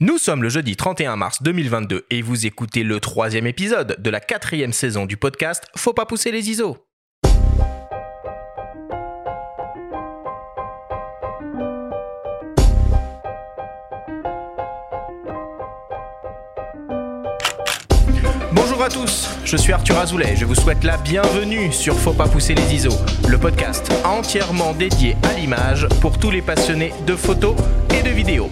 Nous sommes le jeudi 31 mars 2022 et vous écoutez le troisième épisode de la quatrième saison du podcast Faut pas pousser les ISO. Je suis Arthur Azoulay, je vous souhaite la bienvenue sur Faut pas pousser les ISO, le podcast entièrement dédié à l'image pour tous les passionnés de photos et de vidéos.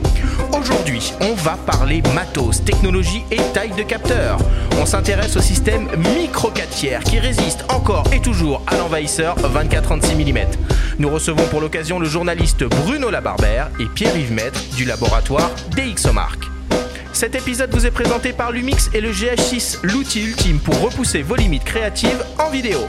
Aujourd'hui, on va parler matos, technologie et taille de capteur. On s'intéresse au système micro 4 tiers qui résiste encore et toujours à l'envahisseur 24-36 mm. Nous recevons pour l'occasion le journaliste Bruno Labarbère et Pierre-Yves Maître du laboratoire DxOMark. Cet épisode vous est présenté par Lumix et le GH6, l'outil ultime pour repousser vos limites créatives en vidéo.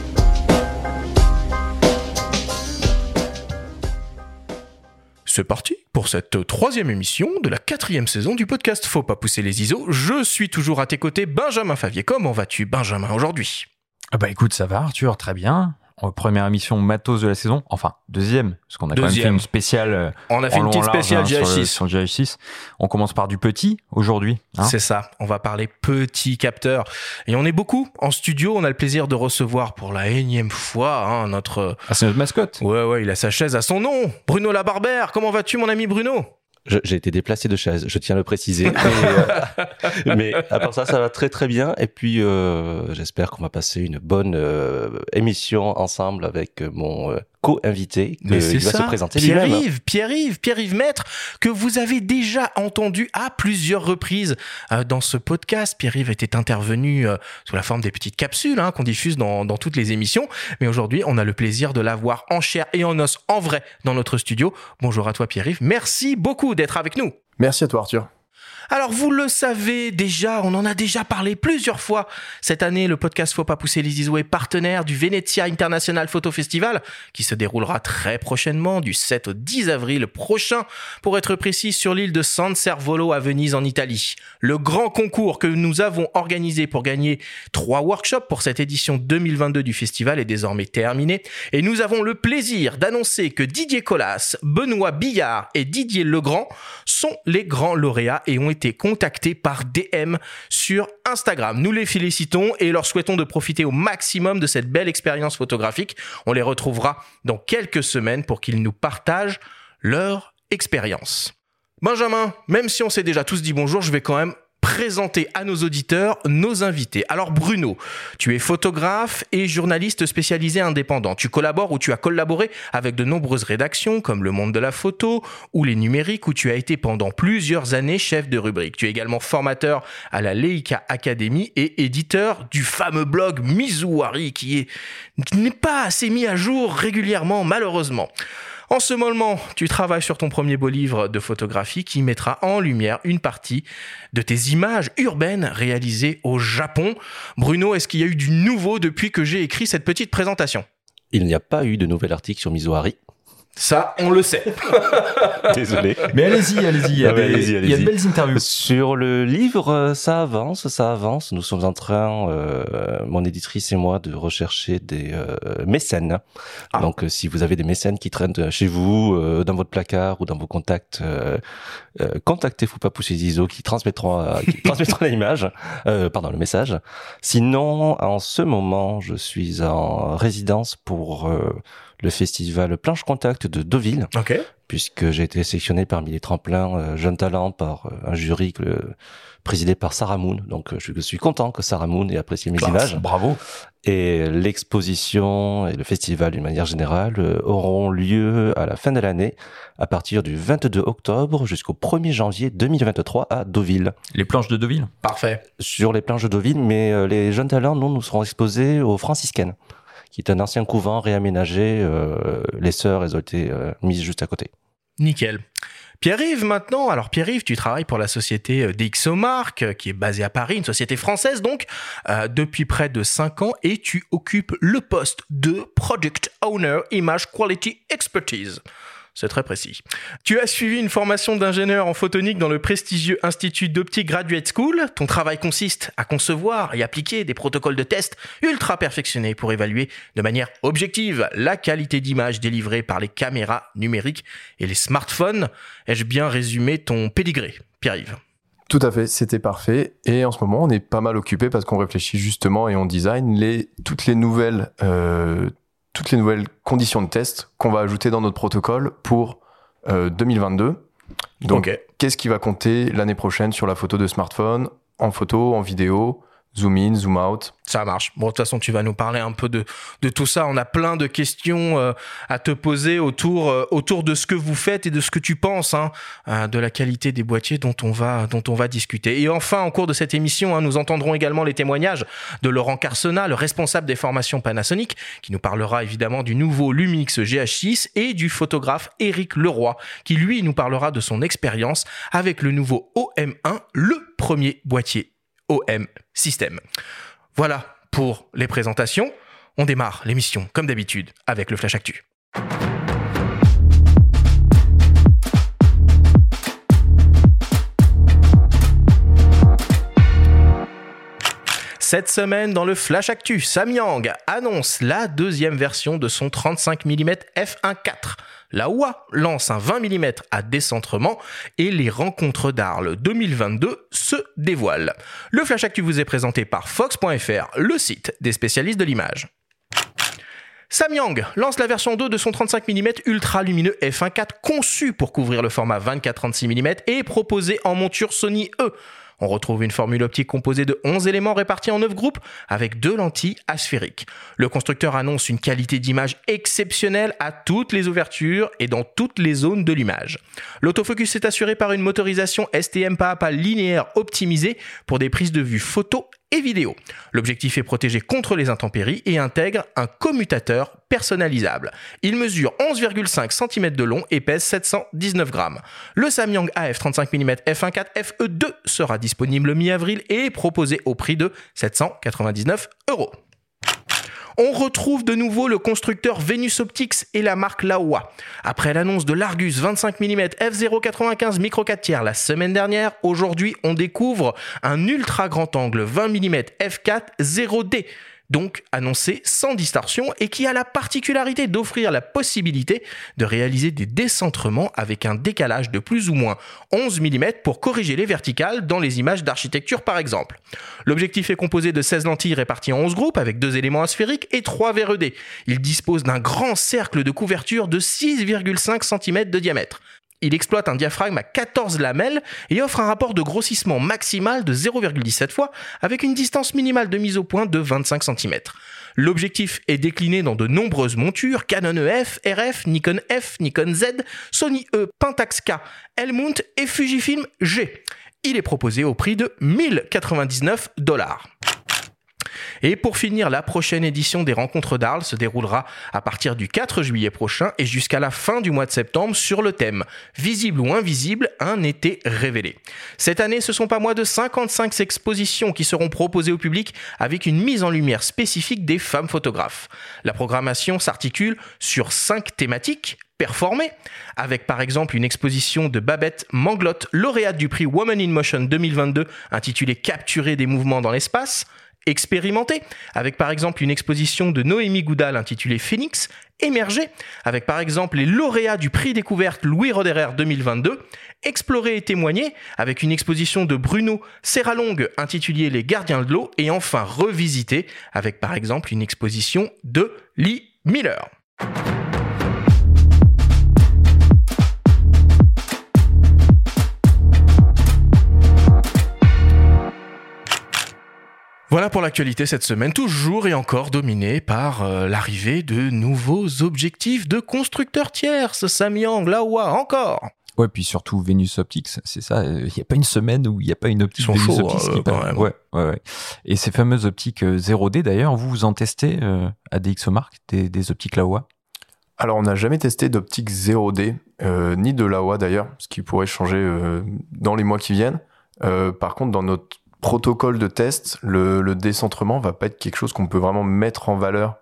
C'est parti pour cette troisième émission de la quatrième saison du podcast Faut pas pousser les ISO. Je suis toujours à tes côtés, Benjamin Favier. Comment vas-tu, Benjamin, aujourd'hui? Ah bah écoute, ça va Arthur, très bien. Première émission matos de la saison, enfin deuxième, parce qu'on a quand même fait une spéciale. euh, On a fait une petite large, spéciale hein, sur le- GH6. Sur le GH6. On commence par du petit aujourd'hui. hein. C'est ça, on va parler petit capteur. Et on est beaucoup en studio, on a le plaisir de recevoir pour la énième fois hein, notre... Ah, c'est notre mascotte. Ouais, ouais, il a sa chaise à son nom. Bruno Labarbère, comment vas-tu mon ami Bruno? J'ai été déplacé de chaise, je tiens à le préciser. Mais, euh, mais à part ça, ça va très très bien. Et puis, euh, j'espère qu'on va passer une bonne euh, émission ensemble avec mon euh, co-invité. Il va ça, se présenter. Pierre-Yves, Pierre-Yves, Pierre-Yves Maître, que vous avez déjà entendu à plusieurs reprises euh, dans ce podcast. Pierre-Yves était intervenu euh, sous la forme des petites capsules hein, qu'on diffuse dans, dans toutes les émissions. Mais aujourd'hui, on a le plaisir de l'avoir en chair et en os, en vrai, dans notre studio. Bonjour à toi Pierre-Yves, merci beaucoup d'être avec nous. Merci à toi Arthur. Alors vous le savez déjà, on en a déjà parlé plusieurs fois. Cette année, le podcast Faut pas pousser les ISO est partenaire du Venezia International Photo Festival qui se déroulera très prochainement du 7 au 10 avril prochain pour être précis sur l'île de San Servolo à Venise en Italie. Le grand concours que nous avons organisé pour gagner trois workshops pour cette édition 2022 du festival est désormais terminé et nous avons le plaisir d'annoncer que Didier Collas, Benoît Billard et Didier Legrand sont les grands lauréats et ont été contactés par DM sur Instagram. Nous les félicitons et leur souhaitons de profiter au maximum de cette belle expérience photographique. On les retrouvera dans quelques semaines pour qu'ils nous partagent leur expérience. Benjamin, même si on s'est déjà tous dit bonjour, je vais quand même présenter à nos auditeurs nos invités. Alors Bruno, tu es photographe et journaliste spécialisé indépendant. Tu collabores ou tu as collaboré avec de nombreuses rédactions comme Le Monde de la Photo ou Les Numériques où tu as été pendant plusieurs années chef de rubrique. Tu es également formateur à la Leica Academy et éditeur du fameux blog Mizuari qui est qui n'est pas assez mis à jour régulièrement malheureusement. En ce moment, tu travailles sur ton premier beau livre de photographie qui mettra en lumière une partie de tes images urbaines réalisées au Japon. Bruno, est-ce qu'il y a eu du nouveau depuis que j'ai écrit cette petite présentation? Il n'y a pas eu de nouvel article sur Mizuari. Ça, on le sait. Désolé. Mais allez-y, allez-y. Il y a des- allez-y, il y a de belles interviews. Sur le livre, euh, ça avance, ça avance. Nous sommes en train, euh, mon éditrice et moi, de rechercher des euh, mécènes. Ah. Donc, euh, si vous avez des mécènes qui traînent chez vous, euh, dans votre placard ou dans vos contacts, euh, euh, contactez Faut pas pousser les ISO qui transmettront, euh, qui transmettront l'image, euh, pardon, le message. Sinon, en ce moment, je suis en résidence pour euh, le festival Planche Contact de Deauville Ok. puisque j'ai été sélectionné parmi les tremplins euh, jeunes talents par euh, un jury que- présidé par Sarah Moon. Donc euh, je suis content que Sarah Moon ait apprécié mes Classe. images. Bravo. Et l'exposition et le festival d'une manière générale euh, auront lieu à la fin de l'année, à partir du 22 octobre jusqu'au 1er janvier 2023 à Deauville, Les planches de Deauville? Parfait. sur les planches de Deauville. Mais euh, les jeunes talents, nous, nous serons exposés aux franciscaines qui est un ancien couvent réaménagé. euh, les sœurs, elles ont été euh, mises juste à côté. Nickel. Pierre-Yves maintenant. Alors Pierre-Yves, tu travailles pour la société euh, DxOMark, euh, qui est basée à Paris, une société française donc, depuis près de 5 ans, et tu occupes le poste de Product Owner Image Quality Expertise. C'est très précis. Tu as suivi une formation d'ingénieur en photonique dans le prestigieux Institut d'Optique Graduate School. Ton travail consiste à concevoir et appliquer des protocoles de test ultra perfectionnés pour évaluer de manière objective la qualité d'image délivrée par les caméras numériques et les smartphones. Ai-je bien résumé ton pédigré, Pierre-Yves? Tout à fait, c'était parfait. Et en ce moment, on est pas mal occupé parce qu'on réfléchit justement et on design toutes les nouvelles, euh, toutes les nouvelles conditions de test qu'on va ajouter dans notre protocole pour euh, 2022. Donc, Ok. qu'est-ce qui va compter l'année prochaine sur la photo de smartphone, en photo, en vidéo, zoom in, zoom out. Ça marche. Bon, de toute façon, tu vas nous parler un peu de, de tout ça. On a plein de questions euh, à te poser autour, euh, autour de ce que vous faites et de ce que tu penses hein, euh, de la qualité des boîtiers dont on, va, dont on va discuter. Et enfin, en cours de cette émission, hein, nous entendrons également les témoignages de Laurent Carsona, le responsable des formations Panasonic, qui nous parlera évidemment du nouveau Lumix GH6 et du photographe Éric Leroy, qui lui nous parlera de son expérience avec le nouveau OM1, le premier boîtier OM System. Voilà pour les présentations. On démarre l'émission comme d'habitude avec le Flash Actu. Cette semaine, dans le Flash Actu, Samyang annonce la deuxième version de son 35 mm f1.4. La OA lance un 20 mm à décentrement et les rencontres d'Arles 2022 se dévoilent. Le Flash Actu vous est présenté par Fox.fr, le site des spécialistes de l'image. Samyang lance la version 2 de son 35 mm ultra lumineux f1.4 conçu pour couvrir le format 24-36 mm et proposé en monture Sony E. On retrouve une formule optique composée de 11 éléments répartis en 9 groupes avec deux lentilles asphériques. Le constructeur annonce une qualité d'image exceptionnelle à toutes les ouvertures et dans toutes les zones de l'image. L'autofocus est assuré par une motorisation STM pas à pas linéaire optimisée pour des prises de vue photo et vidéo. L'objectif est protégé contre les intempéries et intègre un commutateur personnalisable. Il mesure 11,5 cm de long et pèse 719 grammes. Le Samyang AF 35 mm f1.4 FE2 sera disponible mi-avril et est proposé au prix de 799 euros. On retrouve de nouveau le constructeur Venus Optics et la marque Laowa. Après l'annonce de l'Argus 25 mm f0.95 micro 4 tiers la semaine dernière, aujourd'hui on découvre un ultra grand angle 20 mm f4 0D donc annoncé sans distorsion et qui a la particularité d'offrir la possibilité de réaliser des décentrements avec un décalage de plus ou moins 11 mm pour corriger les verticales dans les images d'architecture par exemple. L'objectif est composé de 16 lentilles réparties en 11 groupes avec deux éléments asphériques et 3 verres ED. Il dispose d'un grand cercle de couverture de 6,5 cm de diamètre. Il exploite un diaphragme à 14 lamelles et offre un rapport de grossissement maximal de 0,17 fois avec une distance minimale de mise au point de 25 cm. L'objectif est décliné dans de nombreuses montures Canon EF, RF, Nikon F, Nikon Z, Sony E, Pentax K, Helmut et Fujifilm G. Il est proposé au prix de 1099 dollars. Et pour finir, la prochaine édition des Rencontres d'Arles se déroulera à partir du 4 juillet prochain et jusqu'à la fin du mois de septembre sur le thème Visible ou invisible, un été révélé. Cette année, ce sont pas moins de 55 expositions qui seront proposées au public avec une mise en lumière spécifique des femmes photographes. La programmation s'articule sur cinq thématiques performées, avec par exemple une exposition de Babette Manglotte, lauréate du prix Woman in Motion 2022 intitulée Capturer des mouvements dans l'espace, expérimenté, avec par exemple une exposition de Noémie Goudal intitulée Phoenix, émergé, avec par exemple les lauréats du prix découverte Louis Roderer 2022, explorer et témoigner, avec une exposition de Bruno Serralongue intitulée Les gardiens de l'eau, et enfin revisiter, avec par exemple une exposition de Lee Miller. Voilà pour l'actualité cette semaine, toujours et encore dominée par euh, l'arrivée de nouveaux objectifs de constructeurs tierces, Samyang, Laowa, encore. Ouais, puis surtout Venus Optics, c'est ça. Il n'y a pas une semaine où il n'y a pas une optique Ils sont Venus chauds, Optics euh, qui quand même. Ouais, ouais, ouais. Et ces fameuses optiques euh, 0D, d'ailleurs, vous vous en testez euh, à DxOMark, des, des optiques Laowa? Alors, on n'a jamais testé d'optique 0D, euh, ni de l'AOA d'ailleurs, ce qui pourrait changer euh, dans les mois qui viennent. Euh, par contre, dans notre protocole de test, le, le décentrement va pas être quelque chose qu'on peut vraiment mettre en valeur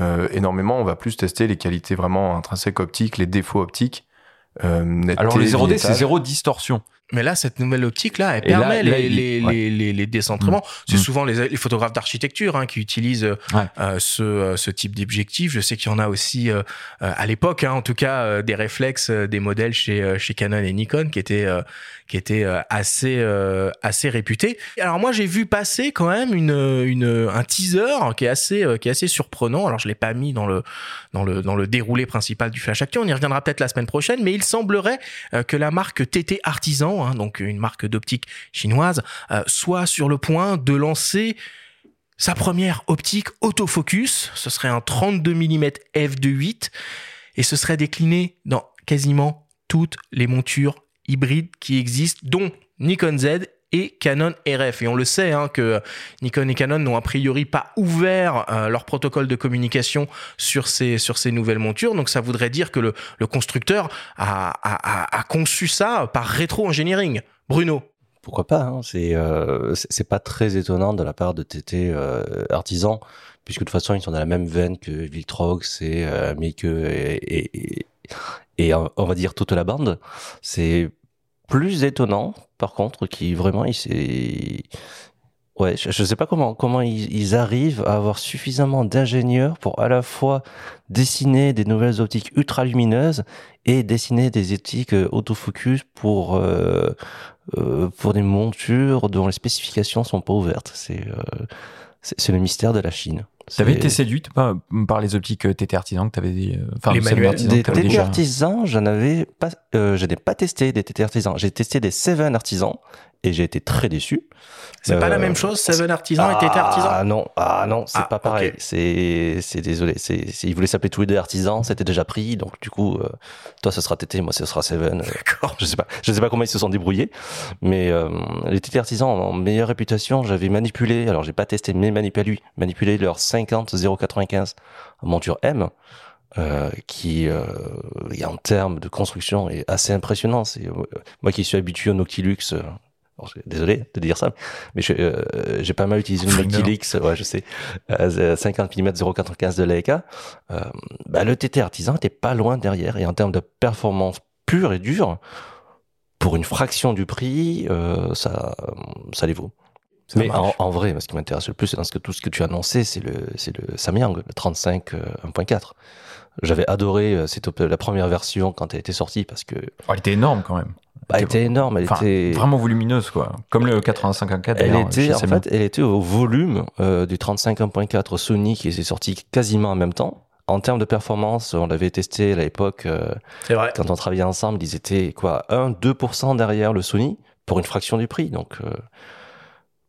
euh, énormément. On va plus tester les qualités vraiment intrinsèques optiques, les défauts optiques. Euh, Alors les 0D, c'est zéro distorsion. Mais là, cette nouvelle optique-là, elle Et permet là, les, il- les, ouais. les, les- décentrements. C'est Mm. souvent les, photographes d'architecture hein, qui utilisent euh, Ouais. euh, ce, euh, ce type d'objectif. Je sais qu'il y en a aussi euh, à l'époque, hein, en tout cas, euh, des réflexes, des modèles chez, chez Canon et Nikon qui étaient, qui étaient assez, assez réputés. Alors moi, j'ai vu passer quand même une, une, un teaser qui est assez, qui est assez surprenant. Alors je l'ai pas mis dans le, dans le, dans le déroulé principal du Flash Actu. On y reviendra peut-être la semaine prochaine, mais il semblerait que la marque TT Artisan, hein, donc une marque d'optique chinoise, euh, soit sur le point de lancer sa première optique autofocus. Ce serait un 32 mm f2.8 et ce serait décliné dans quasiment toutes les montures hybrides qui existent, dont Nikon Z et Canon RF. Et on le sait hein, que Nikon et Canon n'ont a priori pas ouvert euh, leur protocole de communication sur ces, sur ces nouvelles montures. Donc ça voudrait dire que le, constructeur a, a- conçu ça par rétro-engineering. Bruno. Pourquoi pas hein, C'est euh, pas très étonnant de la part de TT euh, Artisan, puisque de toute façon ils sont dans la même veine que Viltrox et Mieke et, et, et, on va dire toute la bande. C'est plus étonnant, par contre, qui vraiment il s'est Ouais, je, je sais pas comment comment ils, arrivent à avoir suffisamment d'ingénieurs pour à la fois dessiner des nouvelles optiques ultra lumineuses et dessiner des optiques euh, autofocus pour euh, euh, pour des montures dont les spécifications sont pas ouvertes. C'est euh, c'est le mystère de la Chine. T'avais été séduite par, par les optiques euh, TT Artisan que t'avais dit, euh, enfin, Les manuels. d'Artisan Des que t'avais TT déjà- artisans, j'en avais pas, euh, je n'ai pas testé des TT artisans. J'ai testé des Seven artisans et j'ai été très déçu. C'est pas Euh, la même chose, Seven Artisan et TT Artisan? Ah non, ah non, c'est Ah, pas pareil. C'est, c'est désolé. C'est, c'est- ils voulaient s'appeler tous les deux artisans, c'était déjà pris. Donc du coup, euh, toi ce sera TT, moi ce sera Seven. Euh, D'accord. je sais pas, je sais pas comment ils se sont débrouillés, mais euh, les TT artisans en meilleure réputation, j'avais manipulé. Alors j'ai pas testé, mais manipulé, manipulé leur 50 095 monture M. Euh, qui euh, en termes de construction est assez impressionnant. C'est euh, moi qui suis habitué au Noctilux. Alors, désolé de dire ça, mais euh, j'ai pas mal utilisé le Freak Noctilux, ouais, je sais, euh, 50 mm 0,95 de Leica. Euh, bah, le TT artisan était pas loin derrière et en termes de performance pure et dure, pour une fraction du prix, euh, ça, ça les vaut. Ça Mais en, vrai, ce qui m'intéresse le plus, c'est dans ce que tout ce que tu as annoncé, c'est le, c'est le Samyang, le 35 euh, 1.4. J'avais adoré cette la première version quand elle était sortie parce que Oh, elle était énorme quand même. Bah, elle était énorme, elle était vraiment volumineuse quoi. Comme le 85 1.4 elle était en fait, elle était au volume euh, du 35 1.4 Sony qui s'est sorti quasiment en même temps. En termes de performance, on l'avait testé à l'époque euh, C'est vrai. quand on travaillait ensemble, ils étaient quoi 1 2% derrière le Sony pour une fraction du prix. Donc euh,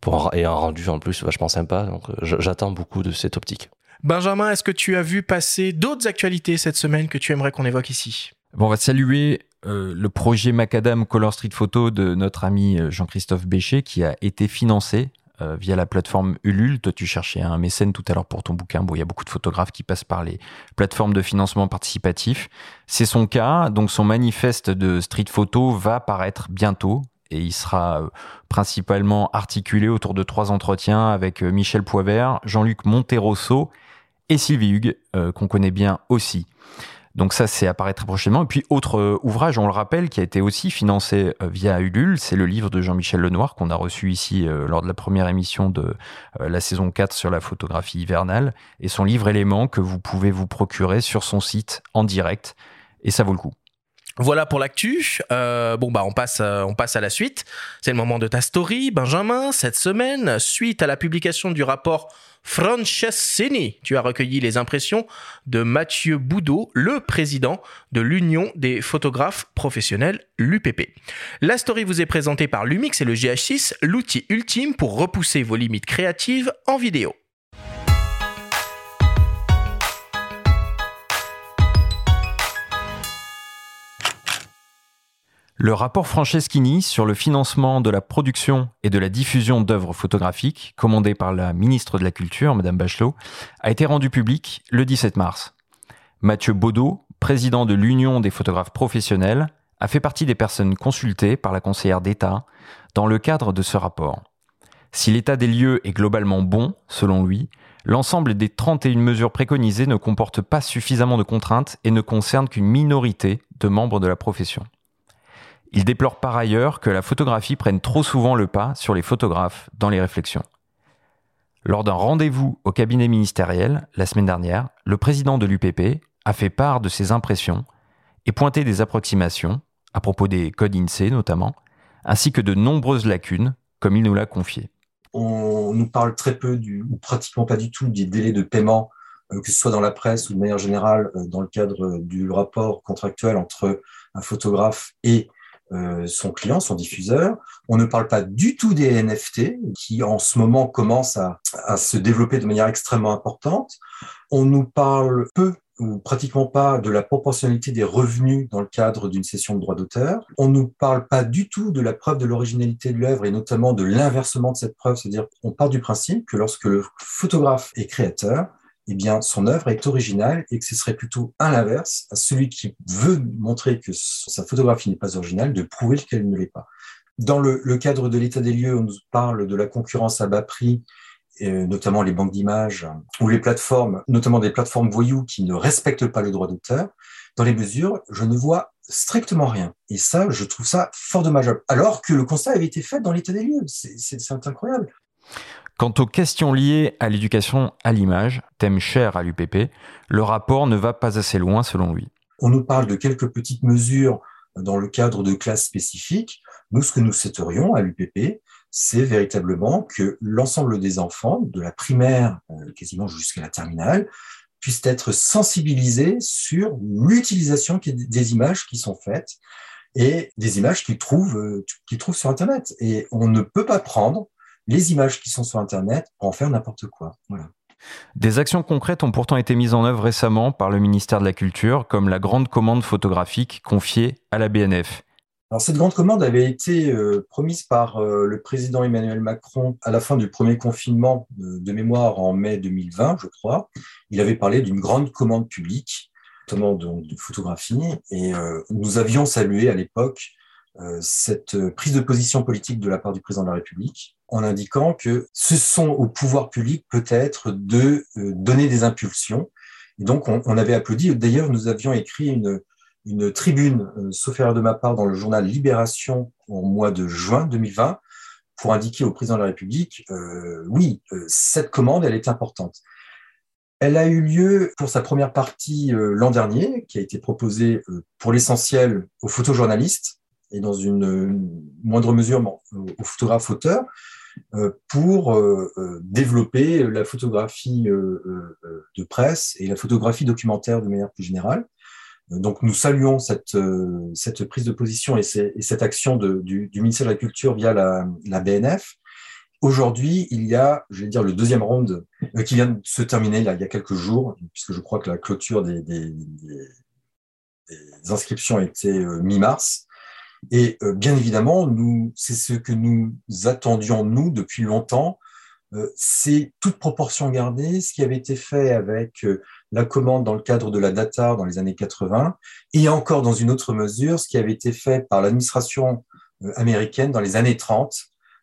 pour un- et un rendu en plus vachement sympa. Donc euh, j'attends beaucoup de cette optique. Benjamin, est-ce que tu as vu passer d'autres actualités cette semaine que tu aimerais qu'on évoque ici? Bon, on va saluer euh, le projet Macadam Color Street Photo de notre ami euh, Jean-Christophe Béchet qui a été financé euh, via la plateforme Ulule. Toi, tu cherchais un mécène tout à l'heure pour ton bouquin. Bon, il y a beaucoup de photographes qui passent par les plateformes de financement participatif. C'est son cas. Donc, son manifeste de street photo va paraître bientôt et il sera principalement articulé autour de trois entretiens avec Michel Poivert, Jean-Luc Monterosso et Sylvie Hugues, qu'on connaît bien aussi. Donc ça, c'est apparaître très prochainement. Et puis, autre euh, ouvrage, on le rappelle, qui a été aussi financé euh, via Ulule, c'est le livre de Jean-Michel Lenoir qu'on a reçu ici euh, lors de la première émission de la saison 4 sur la photographie hivernale, et son livre élément que vous pouvez vous procurer sur son site en direct, et ça vaut le coup. Voilà pour l'actu. Bon bah on passe, on passe à la suite. C'est le moment de ta story, Benjamin. Cette semaine, suite à la publication du rapport Franceschini, tu as recueilli les impressions de Mathieu Boudot, le président de l'Union des photographes professionnels, l'UPP. La story vous est présentée par Lumix et le GH6, l'outil ultime pour repousser vos limites créatives en vidéo. Le rapport Franceschini sur le financement de la production et de la diffusion d'œuvres photographiques, commandé par la ministre de la Culture, Madame Bachelot, a été rendu public le 17 mars. Mathieu Baudot, président de l'Union des photographes professionnels, a fait partie des personnes consultées par la conseillère d'État dans le cadre de ce rapport. Si l'état des lieux est globalement bon, selon lui, l'ensemble des 31 mesures préconisées ne comporte pas suffisamment de contraintes et ne concerne qu'une minorité de membres de la profession. Il déplore par ailleurs que la photographie prenne trop souvent le pas sur les photographes dans les réflexions. Lors d'un rendez-vous au cabinet ministériel la semaine dernière, le président de l'UPP a fait part de ses impressions et pointé des approximations, à propos des codes INSEE notamment, ainsi que de nombreuses lacunes, comme il nous l'a confié. On nous parle très peu, ou pratiquement pas du tout, des délais de paiement, euh, que ce soit dans la presse ou de manière générale euh, dans le cadre du rapport contractuel entre un photographe et euh, son client, son diffuseur. On ne parle pas du tout des NFT qui en ce moment commencent à, à se développer de manière extrêmement importante. On nous parle peu ou pratiquement pas de la proportionnalité des revenus dans le cadre d'une session de droit d'auteur. On ne nous parle pas du tout de la preuve de l'originalité de l'œuvre et notamment de l'inversement de cette preuve, c'est-à-dire on part du principe que lorsque le photographe est créateur, eh bien, son œuvre est originale et que ce serait plutôt à l'inverse, à celui qui veut montrer que sa photographie n'est pas originale, de prouver qu'elle ne l'est pas. Dans le, le cadre de l'état des lieux, on nous parle de la concurrence à bas prix notamment les banques d'images ou les plateformes, notamment des plateformes voyous qui ne respectent pas le droit d'auteur, dans les mesures, je ne vois strictement rien. Et ça, je trouve ça fort dommageable. Alors que le constat avait été fait dans l'état des lieux. C'est incroyable. Quant aux questions liées à l'éducation à l'image, thème cher à l'UPP, le rapport ne va pas assez loin selon lui. On nous parle de quelques petites mesures dans le cadre de classes spécifiques. Nous, ce que nous souhaiterions à l'UPP, c'est véritablement que l'ensemble des enfants, de la primaire euh, quasiment jusqu'à la terminale, puissent être sensibilisés sur l'utilisation des images qui sont faites et des images qu'ils trouvent, euh, qu'ils trouvent sur Internet. Et on ne peut pas prendre les images qui sont sur Internet pour en faire n'importe quoi. Voilà. Des actions concrètes ont pourtant été mises en œuvre récemment par le ministère de la Culture, comme la grande commande photographique confiée à la BNF. Alors cette grande commande avait été euh, promise par euh, le président Emmanuel Macron à la fin du premier confinement de, mémoire en mai 2020, je crois. Il avait parlé d'une grande commande publique, notamment de, photographie, et euh, nous avions salué à l'époque cette prise de position politique de la part du président de la République en indiquant que ce sont au pouvoir public peut-être de donner des impulsions. Et donc on, on avait applaudi. D'ailleurs, nous avions écrit une, une tribune, euh, sauf erreur de ma part, dans le journal Libération au mois de juin 2020 pour indiquer au président de la République, euh, oui, euh, cette commande, elle est importante. Elle a eu lieu pour sa première partie l'an dernier, qui a été proposée pour l'essentiel aux photojournalistes et dans une moindre mesure aux photographes auteurs, pour développer la photographie de presse et la photographie documentaire de manière plus générale. Donc nous saluons cette, euh, cette prise de position et, et cette action du, ministère de la Culture via la, BNF. Aujourd'hui, il y a, je vais dire, le deuxième round euh, qui vient de se terminer il y a quelques jours, puisque je crois que la clôture des, inscriptions était euh, mi-mars. Et bien évidemment, nous, c'est ce que nous attendions nous depuis longtemps. c'est toute proportion gardée, ce qui avait été fait avec la commande dans le cadre de la data dans les années 80, et encore dans une autre mesure, ce qui avait été fait par l'administration euh, américaine dans les années 30,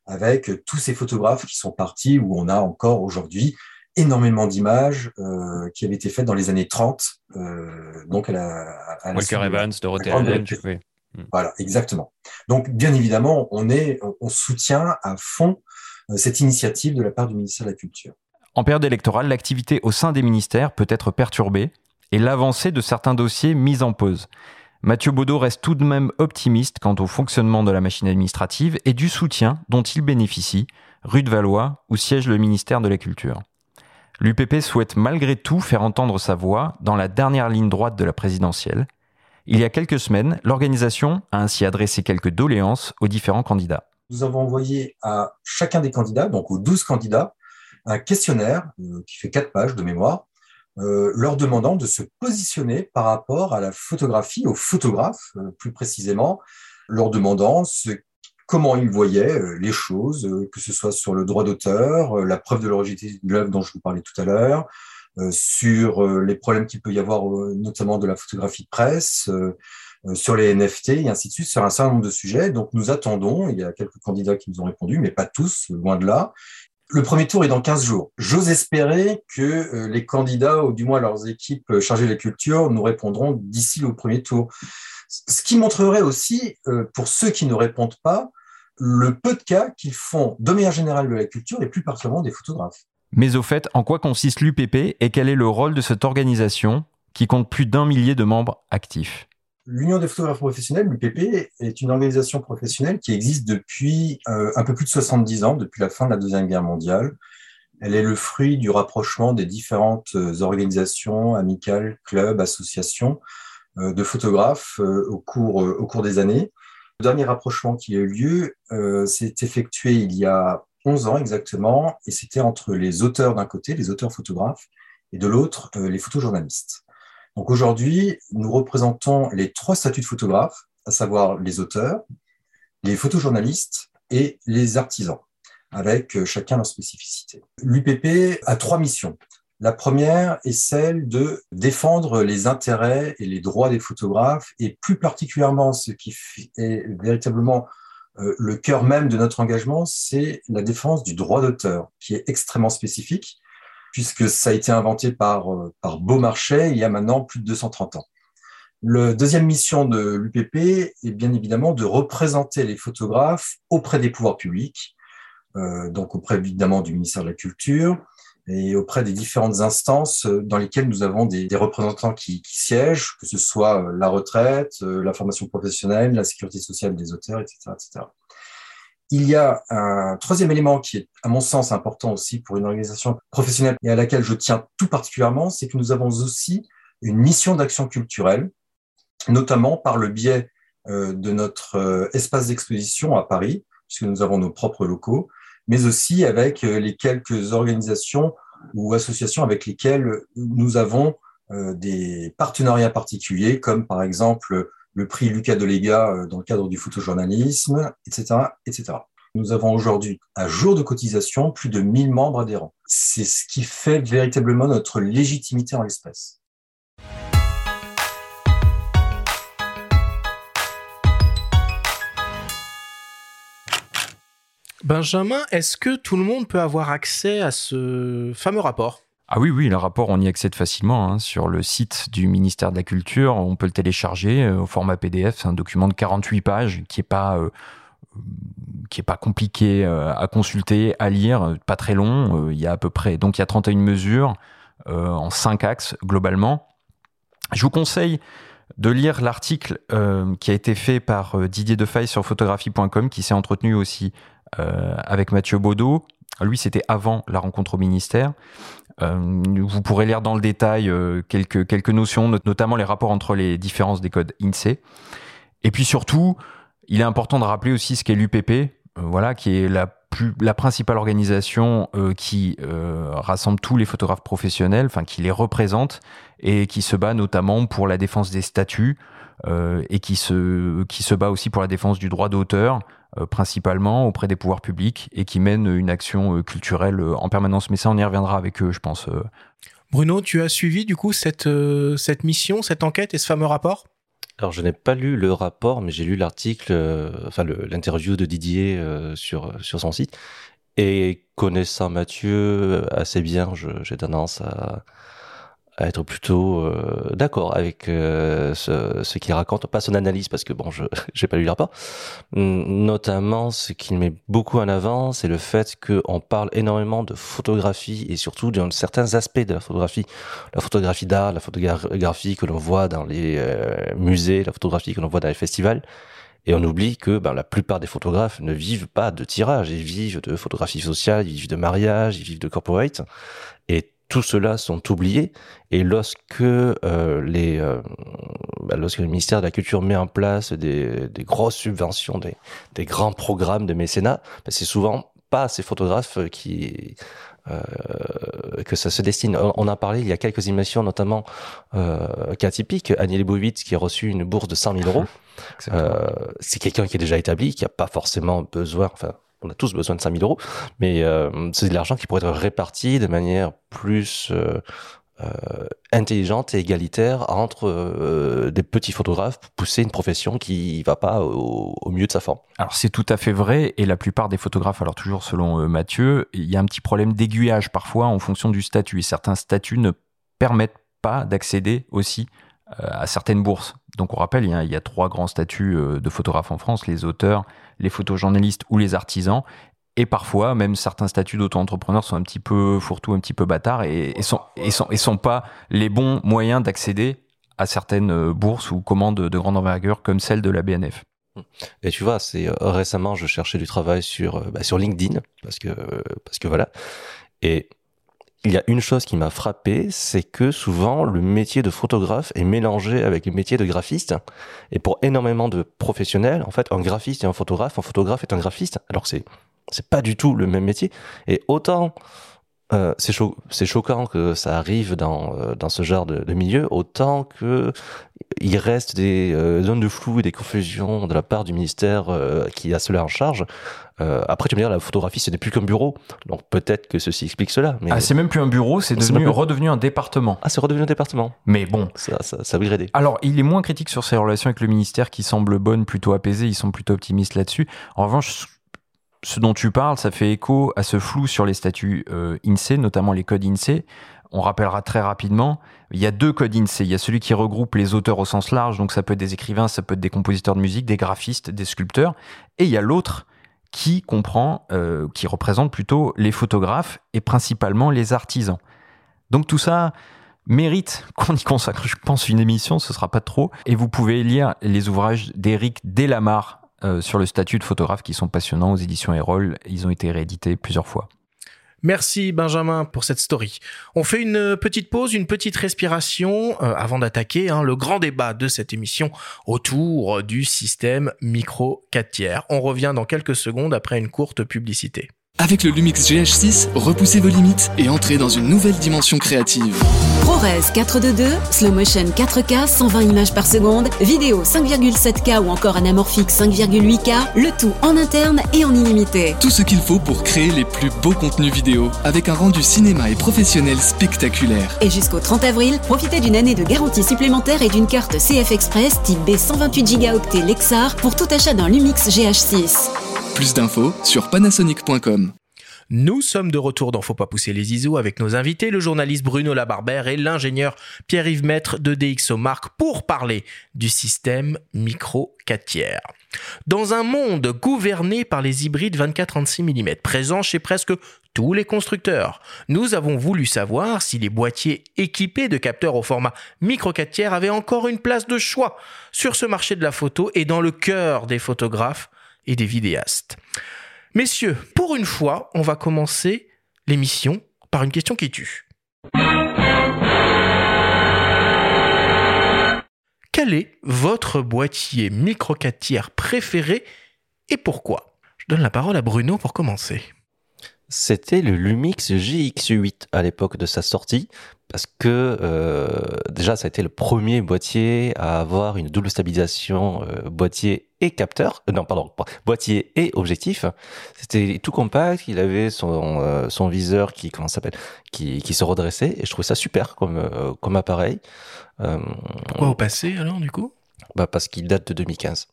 avec tous ces photographes qui sont partis, où on a encore aujourd'hui énormément d'images euh, qui avaient été faites dans les années 30. Euh, donc à la, à Walker Evans, Dorothée Allen, tu fais. Voilà, exactement. Donc, bien évidemment, on est, on soutient à fond cette initiative de la part du ministère de la Culture. En période électorale, l'activité au sein des ministères peut être perturbée et l'avancée de certains dossiers mise en pause. Mathieu Baudot reste tout de même optimiste quant au fonctionnement de la machine administrative et du soutien dont il bénéficie, rue de Valois, où siège le ministère de la Culture. L'UPP souhaite malgré tout faire entendre sa voix dans la dernière ligne droite de la présidentielle. Il y a quelques semaines, l'organisation a ainsi adressé quelques doléances aux différents candidats. Nous avons envoyé à chacun des candidats, donc aux 12 candidats, un questionnaire euh, qui fait quatre pages de mémoire, euh, leur demandant de se positionner par rapport à la photographie, aux photographes euh, plus précisément, leur demandant comment ils voyaient les choses, que ce soit sur le droit d'auteur, la preuve de l'originalité de l'œuvre dont je vous parlais tout à l'heure, sur les problèmes qu'il peut y avoir notamment de la photographie de presse, sur les NFT et ainsi de suite, sur un certain nombre de sujets. Donc nous attendons, il y a quelques candidats qui nous ont répondu, mais pas tous, loin de là. Le premier tour est dans 15 jours. J'ose espérer que euh, les candidats, ou du moins leurs équipes euh, chargées de la culture, nous répondront d'ici le premier tour. Ce qui montrerait aussi, euh, pour ceux qui ne répondent pas, le peu de cas qu'ils font de manière générale de la culture et plus particulièrement des photographes. Mais au fait, en quoi consiste l'UPP et quel est le rôle de cette organisation qui compte plus d'un millier de membres actifs? L'Union des photographes professionnels, l'UPP, est une organisation professionnelle qui existe depuis euh, un peu plus de 70 ans, depuis la fin de la Deuxième Guerre mondiale. Elle est le fruit du rapprochement des différentes euh, organisations, amicales, clubs, associations euh, de photographes au, cours, au cours des années. Le dernier rapprochement qui a eu lieu s'est effectué il y a 11 ans exactement, et c'était entre les auteurs d'un côté, les auteurs photographes, et de l'autre, les photojournalistes. Donc aujourd'hui, nous représentons les trois statuts de photographes, à savoir les auteurs, les photojournalistes et les artisans, avec euh, chacun leur spécificité. L'UPP a trois missions. La première est celle de défendre les intérêts et les droits des photographes, et plus particulièrement ce qui est véritablement euh, le cœur même de notre engagement, c'est la défense du droit d'auteur, qui est extrêmement spécifique puisque ça a été inventé par, euh, par Beaumarchais il y a maintenant plus de 230 ans. La deuxième mission de l'UPP est bien évidemment de représenter les photographes auprès des pouvoirs publics, euh, donc auprès évidemment du ministère de la Culture et auprès des différentes instances dans lesquelles nous avons des, représentants qui, qui, siègent, que ce soit la retraite, euh, la formation professionnelle, la sécurité sociale des auteurs, etc. etc. Il y a un troisième élément qui est, à mon sens, important aussi pour une organisation professionnelle et à laquelle je tiens tout particulièrement, c'est que nous avons aussi une mission d'action culturelle, notamment par le biais euh, de notre euh, espace d'exposition à Paris, puisque nous avons nos propres locaux, mais aussi avec euh, les quelques organisations ou associations avec lesquelles nous avons des partenariats particuliers, comme par exemple le prix Lucas Delega euh, dans le cadre du photojournalisme, etc., etc. Nous avons aujourd'hui, à jour de cotisation, plus de 1000 membres adhérents. C'est ce qui fait véritablement notre légitimité en l'espèce. Benjamin, est-ce que tout le monde peut avoir accès à ce fameux rapport? Ah oui, oui, le rapport, on y accède facilement hein, sur le site du ministère de la Culture. On peut le télécharger euh, au format PDF. C'est un document de 48 pages qui est pas euh, pas compliqué euh, à consulter, à lire, pas très long. il y a à peu près donc il y a 31 mesures en 5 axes globalement. Je vous conseille de lire l'article qui a été fait par Didier Defaille sur photographie.com qui s'est entretenu aussi avec Mathieu Baudot. Lui, c'était avant la rencontre au ministère. Euh, vous pourrez lire dans le détail euh, quelques, quelques notions, notamment les rapports entre les différences des codes INSEE. Et puis surtout, il est important de rappeler aussi ce qu'est l'UPP, euh, voilà, qui est la, plus, la principale organisation qui rassemble tous les photographes professionnels, enfin qui les représente et qui se bat notamment pour la défense des statuts et qui se, qui se bat aussi pour la défense du droit d'auteur, euh, principalement auprès des pouvoirs publics et qui mènent une action euh, culturelle euh, en permanence. Mais ça, on y reviendra avec eux, je pense. Bruno, tu as suivi du coup cette, cette mission, cette enquête et ce fameux rapport? Alors je n'ai pas lu le rapport, mais j'ai lu l'article, enfin l'interview de Didier sur sur son site. Et connaissant Mathieu assez bien, j'ai tendance à, à être plutôt euh, d'accord avec euh, ce, ce qu'il raconte, pas son analyse parce que bon, je j'ai pas lu le rapport. Notamment, ce qu'il met beaucoup en avant, c'est le fait qu'on parle énormément de photographie et surtout de certains aspects de la photographie, la photographie d'art, la photographie que l'on voit dans les euh, musées, la photographie que l'on voit dans les festivals. Et on oublie que ben, la plupart des photographes ne vivent pas de tirage, ils vivent de photographie sociale, ils vivent de mariage, ils vivent de corporate. Et tout cela sont oubliés. Et lorsque euh, les, euh, bah, lorsque le ministère de la Culture met en place des, des grosses subventions, des, des, grands programmes de mécénat, bah, c'est souvent pas ces photographes qui euh, que ça se destine. On a parlé il y a quelques émissions, notamment euh, cas typique, Annie Leibovitz qui a reçu une bourse de 100 000 euros. Euh, c'est quelqu'un qui est déjà établi, qui a pas forcément besoin, enfin on a tous besoin de 5000 euros, mais euh, c'est de l'argent qui pourrait être réparti de manière plus euh, euh, intelligente et égalitaire entre des petits photographes pour pousser une profession qui va pas au, mieux de sa forme. Alors c'est tout à fait vrai, et la plupart des photographes, alors toujours selon Mathieu, il y a un petit problème d'aiguillage parfois en fonction du statut, et certains statuts ne permettent pas d'accéder aussi à certaines bourses. Donc on rappelle, il y, a, il y a trois grands statuts euh, de photographes en France, les auteurs, les photojournalistes ou les artisans. Et parfois, même certains statuts d'auto-entrepreneurs sont un petit peu fourre-tout, un petit peu bâtards et, et, sont, pas les bons moyens d'accéder à certaines euh, bourses ou commandes de grande envergure comme celle de la BNF. Et tu vois, c'est récemment, je cherchais du travail sur bah, sur LinkedIn parce que parce que voilà. Et il y a une chose qui m'a frappé, c'est que souvent le métier de photographe est mélangé avec le métier de graphiste. Et pour énormément de professionnels, en fait, un graphiste est un photographe, un photographe est un graphiste. Alors c'est c'est pas du tout le même métier. Et autant euh, c'est cho choquant que ça arrive dans, euh, dans ce genre de, de, milieu, autant que il reste des euh, zones de flou et des confusions de la part du ministère euh, qui a cela en charge. après, tu me dire, la photographie, ce n'est plus qu'un bureau, donc peut-être que ceci explique cela. Mais... Ah, c'est même plus un bureau, c'est devenu redevenu un département. Ah, c'est redevenu un département. Mais bon, ça, ça, ça gradé. Alors, il est moins critique sur ses relations avec le ministère, qui semble bonne, plutôt apaisée. Ils sont plutôt optimistes là-dessus. En revanche, ce dont tu parles, ça fait écho à ce flou sur les statuts euh, INSEE, notamment les codes INSEE. On rappellera très rapidement, il y a deux codes INSEE. Il y a celui qui regroupe les auteurs au sens large, donc ça peut être des écrivains, ça peut être des compositeurs de musique, des graphistes, des sculpteurs. Et il y a l'autre qui comprend, euh, qui représente plutôt les photographes et principalement les artisans. Donc tout ça mérite qu'on y consacre, je pense, une émission, ce sera pas trop. Et vous pouvez lire les ouvrages d'Éric Delamare, euh, sur le statut de photographe qui sont passionnants aux éditions Erol. Ils ont été réédités plusieurs fois. Merci Benjamin pour cette story. On fait une petite pause, une petite respiration euh, avant d'attaquer hein, le grand débat de cette émission autour du système micro 4 tiers. On revient dans quelques secondes après une courte publicité. Avec le Lumix GH6, repoussez vos limites et entrez dans une nouvelle dimension créative. ProRes 422, Slow Motion 4K, 120 images par seconde, vidéo 5,7K ou encore anamorphique 5,8K, le tout en interne et en illimité. Tout ce qu'il faut pour créer les plus beaux contenus vidéo avec un rendu cinéma et professionnel spectaculaire. Et jusqu'au 30 avril, profitez d'une année de garantie supplémentaire et d'une carte CF Express type B 128 Go Lexar pour tout achat d'un Lumix GH6. Plus d'infos sur panasonic.com. Nous sommes de retour dans Faut pas pousser les ISO avec nos invités, le journaliste Bruno Labarbère et l'ingénieur Pierre-Yves Maître de DxO Mark pour parler du système micro 4 tiers. Dans un monde gouverné par les hybrides 24-36 mm présents chez presque tous les constructeurs, nous avons voulu savoir si les boîtiers équipés de capteurs au format micro 4 tiers avaient encore une place de choix sur ce marché de la photo et dans le cœur des photographes et des vidéastes. Messieurs, pour une fois, on va commencer l'émission par une question qui tue. Quel est votre boîtier micro 4 tiers préféré et pourquoi? Je donne la parole à Bruno pour commencer. C'était le Lumix GX8 à l'époque de sa sortie, parce que euh, déjà ça a été le premier boîtier à avoir une double stabilisation euh, boîtier et capteur. Euh, non, pardon, boîtier et objectif. C'était tout compact. Il avait son son viseur qui comment s'appelle, qui qui se redressait. Et je trouvais ça super comme comme appareil. Pourquoi au passé alors du coup? Bah parce qu'il date de 2015.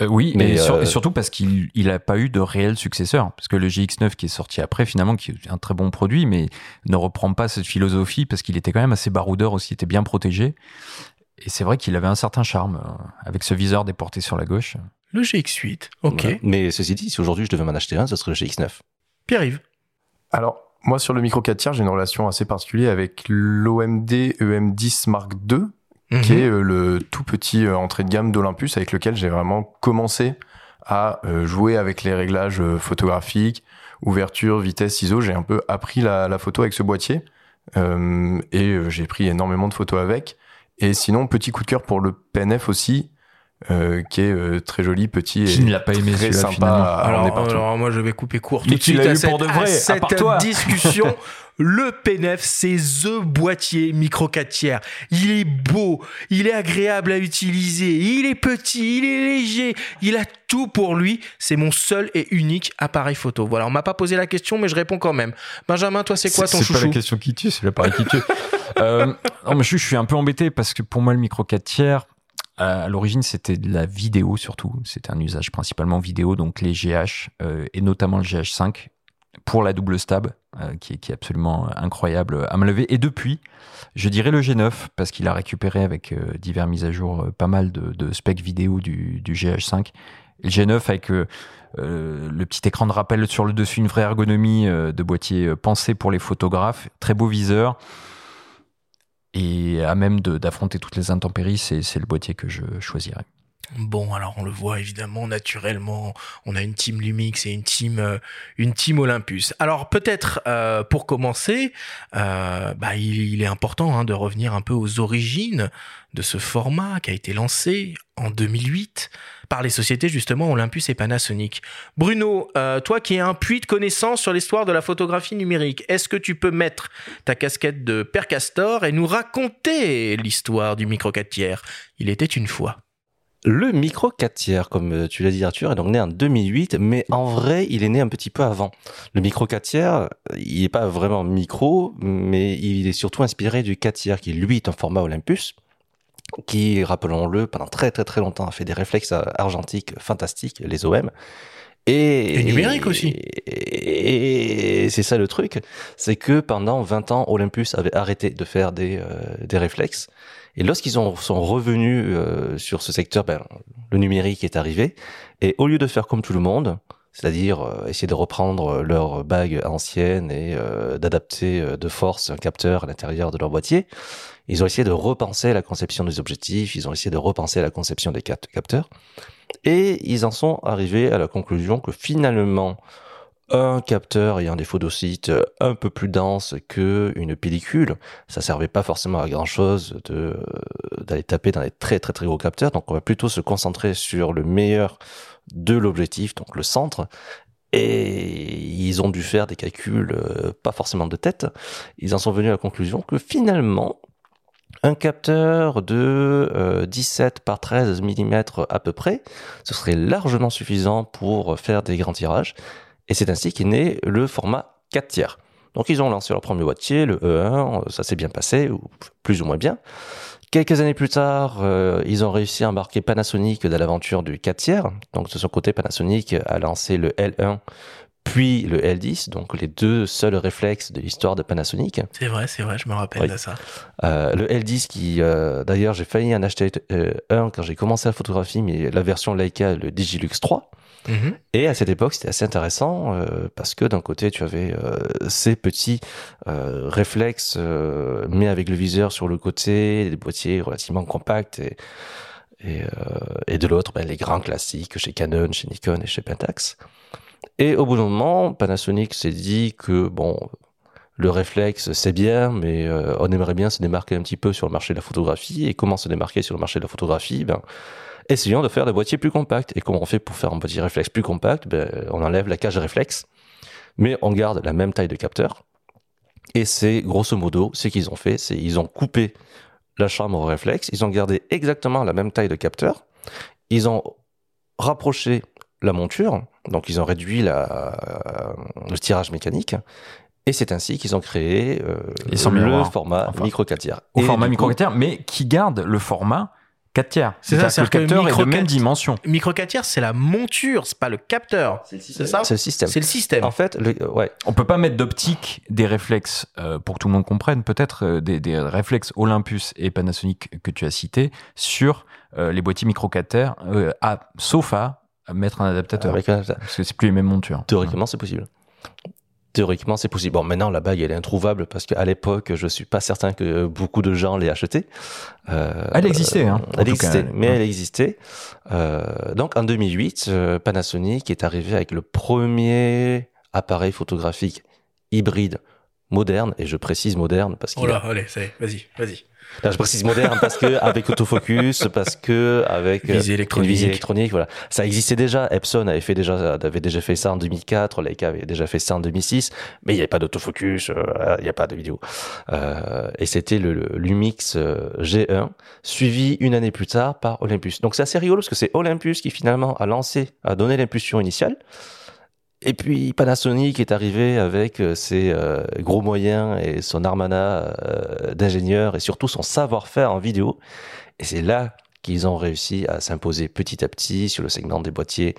Euh, oui, mais et, sur, et, surtout parce qu'il n'a pas eu de réel successeur. Parce que le GX9 qui est sorti après, finalement, qui est un très bon produit, mais ne reprend pas cette philosophie parce qu'il était quand même assez baroudeur aussi, il était bien protégé. Et c'est vrai qu'il avait un certain charme euh, avec ce viseur déporté sur la gauche. Le GX8, ok. Ouais. Mais ceci dit, si aujourd'hui je devais m'en acheter un, ce serait le GX9. Pierre-Yves. Alors, moi, sur le micro 4 tiers, j'ai une relation assez particulière avec l'OMD EM10 Mark II, mmh. qui est euh, le tout petit euh, entrée de gamme d'Olympus avec lequel j'ai vraiment commencé à euh, jouer avec les réglages euh, photographiques, ouverture, vitesse, ISO. J'ai un peu appris la, la photo avec ce boîtier euh, et j'ai pris énormément de photos avec. Et sinon, petit coup de cœur pour le PNF aussi, euh, qui est euh, très joli, petit qui et ne l'a pas aimé très sympa. À alors, alors, moi, je vais couper court tout de suite à eu cette, pour de vrai, à cette toi. discussion. Le PNF, c'est The boîtier micro 4 tiers. Il est beau, il est agréable à utiliser, il est petit, il est léger, il a tout pour lui. C'est mon seul et unique appareil photo. Voilà, on m'a pas posé la question, mais je réponds quand même. Benjamin, toi, c'est quoi ton chouchou C'est pas la question qui tue, c'est l'appareil qui tue. euh, non, mais je, je suis un peu embêté parce que pour moi, le micro 4 tiers, à l'origine, c'était de la vidéo surtout. C'était un usage principalement vidéo, donc les GH euh, et notamment le GH5 pour la double stab. Euh, qui, est, absolument incroyable à me lever. Et depuis, je dirais le G9, parce qu'il a récupéré avec euh, divers mises à jour euh, pas mal de, specs vidéo du, du GH5. Et le G9 avec euh, euh, le petit écran de rappel sur le dessus, une vraie ergonomie euh, de boîtier euh, pensé pour les photographes, très beau viseur. Et à même d'affronter toutes les intempéries, c'est le boîtier que je choisirais. Bon, alors on le voit évidemment naturellement, on a une team Lumix et une team euh, une team Olympus. Alors peut-être euh, pour commencer, euh, bah, il, est important hein, de revenir un peu aux origines de ce format qui a été lancé en 2008 par les sociétés justement Olympus et Panasonic. Bruno, euh, toi qui es un puits de connaissances sur l'histoire de la photographie numérique, est-ce que tu peux mettre ta casquette de Père Castor et nous raconter l'histoire du micro 4 tiers? Il était une fois. Le micro 4 tiers, comme euh, tu l'as dit Arthur, est donc né en 2008, mais en vrai, il est né un petit peu avant. Le micro 4 tiers, il n'est pas vraiment micro, mais il est surtout inspiré du 4 tiers, qui lui est un format Olympus, qui, rappelons-le, pendant très très très longtemps a fait des réflexes euh, argentiques fantastiques, les OM. Et, Et numérique aussi. Et, et c'est ça le truc, c'est que pendant 20 ans, Olympus avait arrêté de faire des, euh, des réflexes. Et lorsqu'ils ont- sont revenus euh, sur ce secteur, ben, le numérique est arrivé. Et au lieu de faire comme tout le monde, c'est-à-dire euh, essayer de reprendre leur bague ancienne et euh, d'adapter euh, de force un capteur à l'intérieur de leur boîtier, ils ont essayé de repenser la conception des objectifs, ils ont essayé de repenser la conception des cap- capteurs. Et ils en sont arrivés à la conclusion que finalement, un capteur ayant des photosites un peu plus denses que une pellicule, ça servait pas forcément à grand chose de d'aller taper dans les très très très gros capteurs. Donc on va plutôt se concentrer sur le meilleur de l'objectif, donc le centre. Et ils ont dû faire des calculs euh, pas forcément de tête. Ils en sont venus à la conclusion que finalement, un capteur de euh, 17 par 13 mm à peu près, ce serait largement suffisant pour faire des grands tirages. Et c'est ainsi qu'est né le format 4 tiers. Donc ils ont lancé leur premier boîtier, le E1, ça s'est bien passé, ou plus ou moins bien. Quelques années plus tard, euh, ils ont réussi à embarquer Panasonic dans l'aventure du 4 tiers. Donc de son côté, Panasonic a lancé le L1 puis le L10, donc les deux seuls réflexes de l'histoire de Panasonic. C'est vrai, c'est vrai, je me rappelle Oui. de ça. Euh, le L10 qui, euh, d'ailleurs, j'ai failli en acheter euh, un quand j'ai commencé la photographie, mais la version Leica, le Digilux 3. Mhm. Et à cette époque, c'était assez intéressant parce que d'un côté, tu avais ces petits réflexes, mais avec le viseur sur le côté, des boîtiers relativement compacts, et, et, et de l'autre, ben, les grands classiques chez Canon, chez Nikon et chez Pentax. Et au bout d'un moment, Panasonic s'est dit que bon, le réflexe c'est bien, mais euh, on aimerait bien se démarquer un petit peu sur le marché de la photographie. Et comment se démarquer sur le marché de la photographie? Ben, essayons de faire des boîtiers plus compacts. Et comment on fait pour faire un boîtier réflexe plus compact? Ben, On enlève la cage réflexe, mais on garde la même taille de capteur. Et c'est grosso modo ce qu'ils ont fait, c'est ils ont coupé la chambre réflexe, ils ont gardé exactement la même taille de capteur, ils ont rapproché la monture, donc ils ont réduit la, le tirage mécanique, et c'est ainsi qu'ils ont créé euh, le miroir. format Enfin, micro 4 tiers. Au Et format micro coup, 4 tiers, mais qui garde le format 4 tiers. C'est ça, C'est-à-dire que le capteur est micro de même 4 dimension. Micro 4 tiers, c'est la monture, c'est pas le capteur. C'est ça C'est le système. C'est le système. En fait, le, ouais, On peut pas mettre d'optique des réflexes, euh, pour que tout le monde comprenne, peut-être euh, des, des réflexes Olympus et Panasonic que tu as cités, sur euh, les boîtiers micro 4 tiers, euh, à, sauf à mettre un adaptateur. avec un- Parce que c'est plus les mêmes montures. Théoriquement, c'est possible. Théoriquement, c'est possible. Bon, maintenant, la bague, elle est introuvable parce qu'à l'époque, je suis pas certain que beaucoup de gens l'aient achetée. Euh, Elle existait, hein, Elle existait, cas. mais Ouais. elle existait. Euh, donc, en 2008, euh, Panasonic est arrivé avec le premier appareil photographique hybride moderne, et je précise moderne parce qu'il Oh a là, allez, ça y est, vas-y, vas-y. Je précise moderne parce que avec autofocus, parce que avec euh, Visée une électronique. visée électronique, voilà. Ça existait déjà. Epson avait fait déjà, avait déjà fait ça en 2004. Leica avait déjà fait ça en 2006. Mais il n'y avait pas d'autofocus, euh, il n'y a pas de vidéo. Euh, et c'était le, le Lumix euh, G1, suivi une année plus tard par Olympus. Donc c'est assez rigolo parce que c'est Olympus qui finalement a lancé, a donné l'impulsion initiale. Et puis Panasonic est arrivé avec euh, ses euh, gros moyens et son armada euh, d'ingénieurs et surtout son savoir-faire en vidéo. Et c'est là qu'ils ont réussi à s'imposer petit à petit sur le segment des boîtiers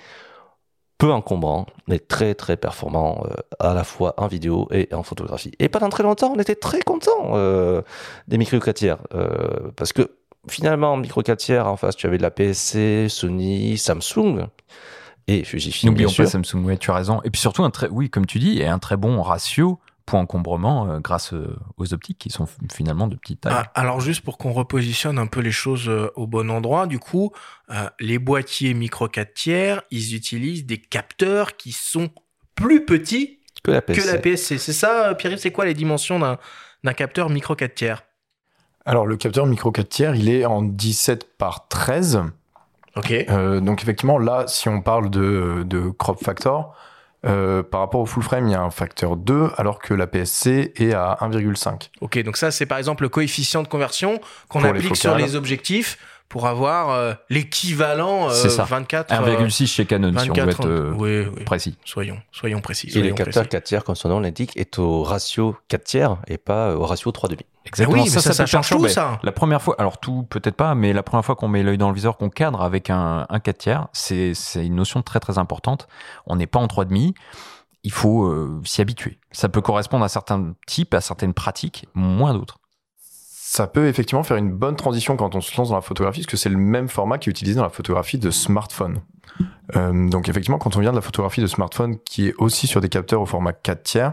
peu encombrant, mais très très performant euh, à la fois en vidéo et en photographie. Et pendant très longtemps, on était très content euh, des micro 4 tiers parce que finalement, micro 4 tiers en face, tu avais de la PSC, Sony, Samsung et Fujifilm. N'oublions pas. Samsung, ouais, tu as raison. Et puis surtout, un très, oui, comme tu dis, et un très bon ratio point encombrement euh, grâce euh, aux optiques qui sont finalement de petite taille. Ah, alors juste pour qu'on repositionne un peu les choses euh, au bon endroit, du coup, euh, les boîtiers micro 4 tiers, ils utilisent des capteurs qui sont plus petits que la PSC. que la PSC. C'est ça, Pierre, c'est quoi les dimensions d'un d'un capteur micro 4 tiers? Alors, le capteur micro 4 tiers, il est en 17 par 13. Ok. Euh, donc, effectivement, là, si on parle de, de crop factor, euh, par rapport au full frame, il y a un facteur 2, alors que la PSC est à 1,5. Ok, donc ça, c'est par exemple le coefficient de conversion qu'on les applique sur les objectifs pour avoir euh, l'équivalent euh, C'est ça. 24. euh, 1,6 chez Canon, si on veut 24, être euh, oui, oui. précis. Soyons, soyons précis. Et le capteur précis. 4 tiers, comme son nom l'indique, est au ratio 4 tiers et pas au ratio 3,5. Ah oui, mais ça, ça, peut change tout, ça. La première fois, alors tout peut-être pas, mais la première fois qu'on met l'œil dans le viseur, qu'on cadre avec un, un 4 tiers, c'est c'est une notion très très importante. On n'est pas en 3,5. Il faut euh, s'y habituer. Ça peut correspondre à certains types, à certaines pratiques, moins d'autres. Ça peut effectivement faire une bonne transition quand on se lance dans la photographie, parce que c'est le même format qui est utilisé dans la photographie de smartphone. Euh, donc effectivement, quand on vient de la photographie de smartphone qui est aussi sur des capteurs au format 4 tiers,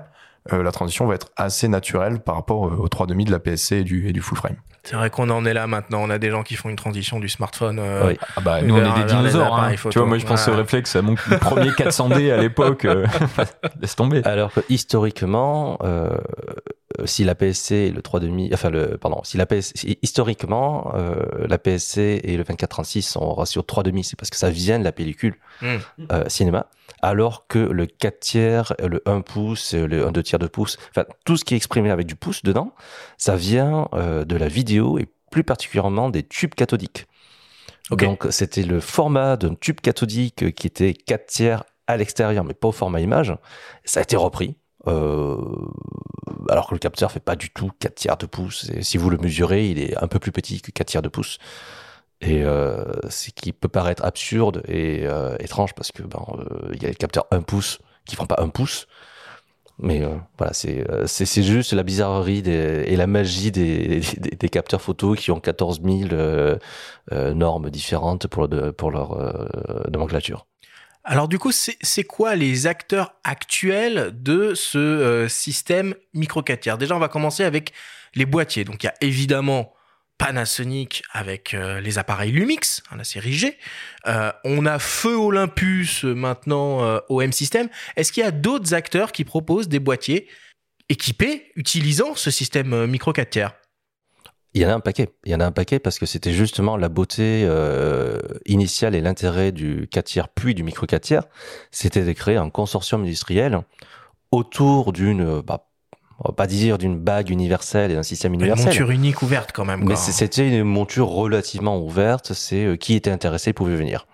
euh, la transition va être assez naturelle par rapport euh, au 3,5 de la PSC et du, et du full frame. C'est vrai qu'on en est là maintenant. On a des gens qui font une transition du smartphone. euh, Oui. Ah bah, nous, on est des dinosaures. hein. Tu vois, moi, je pense au réflexe à mon le premier 400D à l'époque. euh, laisse tomber. Alors que historiquement, euh, si la PSC et le 3,5, enfin le, pardon, si la PSC, historiquement, euh, la PSC et le 24-36 sont au ratio 3,5, c'est parce que ça vient de la pellicule Mm. euh, cinéma, alors que le 4 tiers, le 1 pouce, le 1 2 tiers de pouce, enfin tout ce qui est exprimé avec du pouce dedans, ça vient euh, de la vidéo et plus particulièrement des tubes cathodiques. Donc c'était le format d'un tube cathodique euh, qui était 4 tiers à l'extérieur, mais pas au format image. Ça a été repris. Euh, alors que le capteur fait pas du tout 4 tiers de pouce. Et si vous le mesurez, il est un peu plus petit que 4 tiers de pouce. Et euh, ce qui peut paraître absurde et euh, étrange parce que ben, euh, il y a les capteurs 1 pouce qui font pas 1 pouce. Mais voilà, c'est juste la bizarrerie et la magie des, capteurs photo qui ont 14 000 euh, euh, normes différentes pour, pour leur nomenclature. Alors du coup, c'est quoi les acteurs actuels de ce euh, système micro 4 tiers? Déjà, on va commencer avec les boîtiers. Donc il y a évidemment Panasonic avec euh, les appareils Lumix, hein, la série. Euh, on a Feu Olympus euh, maintenant au M System. Est-ce qu'il y a d'autres acteurs qui proposent des boîtiers équipés utilisant ce système micro 4 tiers? Il y en a un paquet. Il y en a un paquet parce que c'était justement la beauté euh, initiale et l'intérêt du 4 tiers puis du micro 4 tiers. C'était de créer un consortium industriel autour d'une, bah, on va pas dire d'une bague universelle et d'un système Une universel. monture unique ouverte quand même. Mais quoi. c'est- c'était une monture relativement ouverte. C'est euh, qui était intéressé pouvait venir.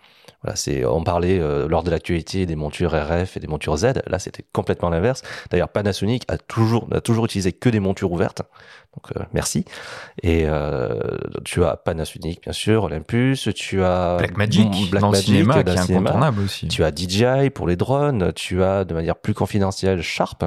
Voilà, c'est on parlait euh, lors de l'actualité des montures RF et des montures Z. Là, c'était complètement l'inverse. D'ailleurs, Panasonic a toujours a toujours utilisé que des montures ouvertes. Donc euh, merci. Et euh, tu as Panasonic bien sûr, Olympus. Tu as Blackmagic Bon, dans le Blackmagic cinéma, dans qui est cinéma. incontournable aussi. Tu as DJI pour les drones, tu as de manière plus confidentielle Sharp,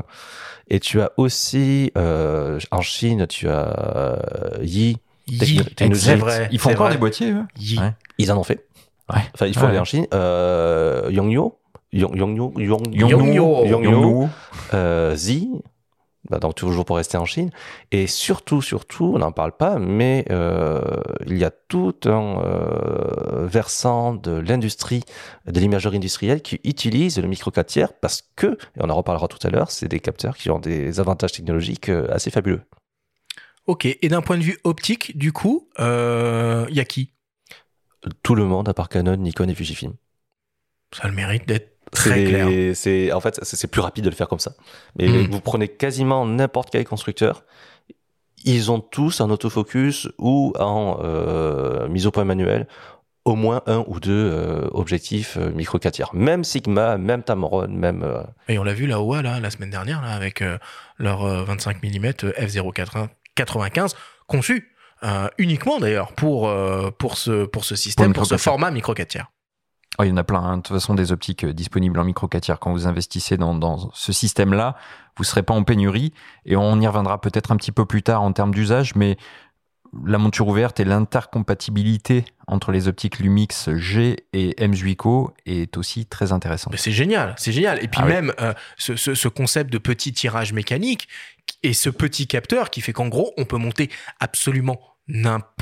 et tu as aussi euh, en Chine, tu as euh, Yi. Yi, techno- technologie. c'est vrai. Ils font encore vrai. des boîtiers, eux? Yi. Ouais. Ils en ont fait. Ouais. Enfin, il faut Ouais. aller en Chine. Euh, Yongyo, Yong- Yongyo, euh, Zi, bah, donc toujours pour rester en Chine. Et surtout, surtout, on n'en parle pas, mais euh, il y a tout un euh, versant de l'industrie, de l'imagerie industrielle qui utilise le micro 4 tiers parce que, et on en reparlera tout à l'heure, c'est des capteurs qui ont des avantages technologiques euh, assez fabuleux. Ok, et d'un point de vue optique, du coup, il y a qui? Tout le monde, à part Canon, Nikon et Fujifilm. Ça a le mérite d'être très clair. C'est en fait c'est plus rapide de le faire comme ça. Mais Mm. vous prenez quasiment n'importe quel constructeur, ils ont tous en autofocus ou en euh, mise au point manuel au moins un ou deux euh, objectifs euh, micro 4 tiers. Même Sigma, même Tamron, même euh, Et on l'a vu là-haut, là, la semaine dernière, là, avec leur euh, 25 mm f095 conçu euh, uniquement d'ailleurs pour, euh, pour, ce, pour ce système, Pour ce micro-4 tiers. format micro 4 tiers. Oh, il y en a plein. hein. De toute façon, des optiques euh, disponibles en micro 4 tiers. Quand vous investissez dans, dans ce système-là, vous serez pas en pénurie. Et on y reviendra peut-être un petit peu plus tard en termes d'usage, mais la monture ouverte et l'intercompatibilité entre les optiques Lumix G et M8Co est aussi très intéressante. C'est génial, c'est génial. Et puis Ah oui. même euh, ce, ce- ce concept de petit tirage mécanique et ce petit capteur qui fait qu'en gros, on peut monter absolument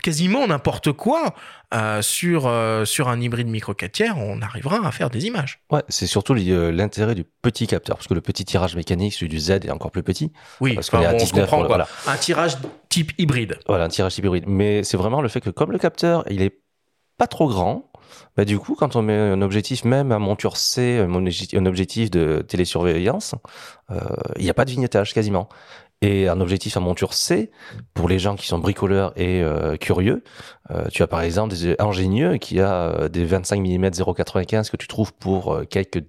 quasiment n'importe quoi euh, sur, euh, sur un hybride micro 4 tiers, on arrivera à faire des images. Ouais, c'est surtout euh, l'intérêt du petit capteur, parce que le petit tirage mécanique, celui du Z, est encore plus petit. Oui, Parce qu'on enfin, bon, on se 19, comprend quoi. voilà. Un tirage type hybride. Voilà, un tirage hybride. Mais c'est vraiment le fait que comme le capteur, il est pas trop grand, bah du coup, quand on met un objectif, même à monture C, un obje- un objectif de télésurveillance, euh, il n'y a pas de vignettage quasiment. Et un objectif à monture C, pour les gens qui sont bricoleurs et euh, curieux, euh, tu as par exemple des ingénieux qui a euh, des 25 mm 0,95 que tu trouves pour quelques,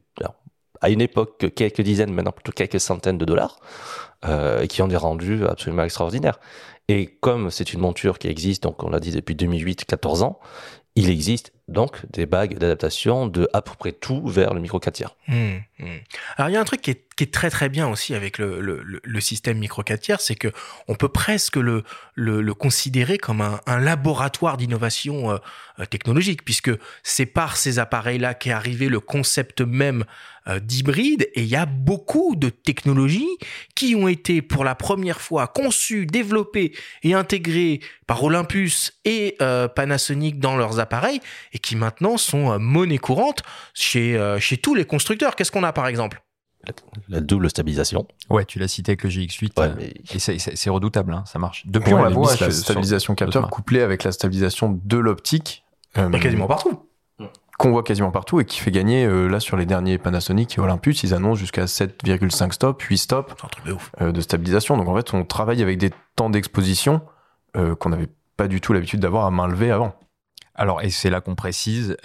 à une époque quelques dizaines, maintenant plutôt quelques centaines de dollars, et qui ont des rendus absolument extraordinaires. Et comme c'est une monture qui existe, donc on l'a dit depuis 2008, 14 ans, il existe donc des bagues d'adaptation de à peu près tout vers le micro 4 tiers. Hmm, hmm. Alors il y a un truc qui est, très très bien aussi avec le, système micro 4 tiers, c'est que on peut presque le, considérer comme un, un laboratoire d'innovation euh, euh, technologique, puisque c'est par ces appareils-là qu'est arrivé le concept même euh, d'hybride, et il y a beaucoup de technologies qui ont été pour la première fois conçues, développées et intégrées par Olympus et euh, Panasonic dans leurs appareils, et qui maintenant sont euh, monnaie courante chez, euh, chez tous les constructeurs. Qu'est-ce qu'on a par exemple? La double stabilisation. Ouais, tu l'as cité avec le GX8. Ouais, euh, mais et c'est- redoutable, hein, ça marche. Depuis, Puis on la l'a voit, la stabilisation capteur couplée avec la stabilisation de l'optique. Quasiment partout. Qu'on voit quasiment partout et qui fait gagner, euh, là, sur les derniers Panasonic et Olympus, ils annoncent jusqu'à 7,5 stops, 8 stops C'est un truc de ouf. euh, de stabilisation. Donc en fait, on travaille avec des temps d'exposition euh, qu'on n'avait pas du tout l'habitude d'avoir à main levée avant. Alors, et c'est là qu'on précise,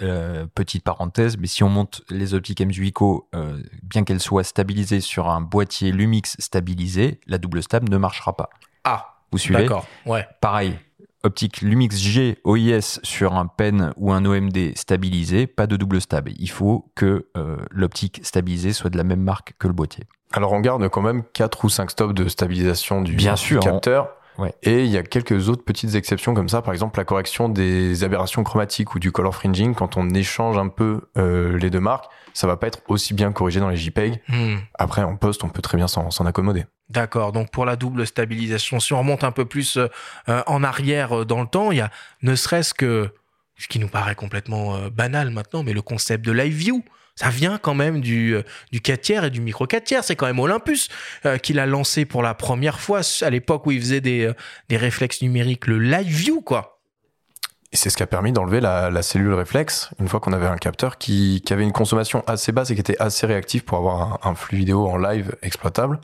petite parenthèse, mais si on monte les optiques M8Co, euh, bien qu'elles soient stabilisées sur un boîtier Lumix stabilisé, la double stab ne marchera pas. Ah, Vous suivez d'accord. Ouais. Pareil, optique Lumix G OIS sur un pen ou un OMD stabilisé, pas de double stab. Il faut que euh, l'optique stabilisée soit de la même marque que le boîtier. Alors on garde quand même 4 ou 5 stops de stabilisation du, Bien du sûr, capteur. Ouais. Et il y a quelques autres petites exceptions comme ça, par exemple la correction des aberrations chromatiques ou du color fringing, quand on échange un peu euh, les deux marques, ça va pas être aussi bien corrigé dans les JPEG. Hmm. Après, en poste, on peut très bien s'en accommoder. D'accord. Donc pour la double stabilisation, si on remonte un peu plus euh, euh, en arrière dans le temps, il y a ne serait-ce que ce qui nous paraît complètement euh, banal maintenant, mais le concept de live view. Ça vient quand même du, euh, du 4 tiers et du micro 4 tiers. C'est quand même Olympus euh, qui l'a lancé pour la première fois à l'époque où il faisait des, euh, des réflexes numériques, le live view, quoi. Et c'est ce qui a permis d'enlever la, la cellule réflexe une fois qu'on avait un capteur qui, qui avait une consommation assez basse et qui était assez réactif pour avoir un, flux vidéo en live exploitable.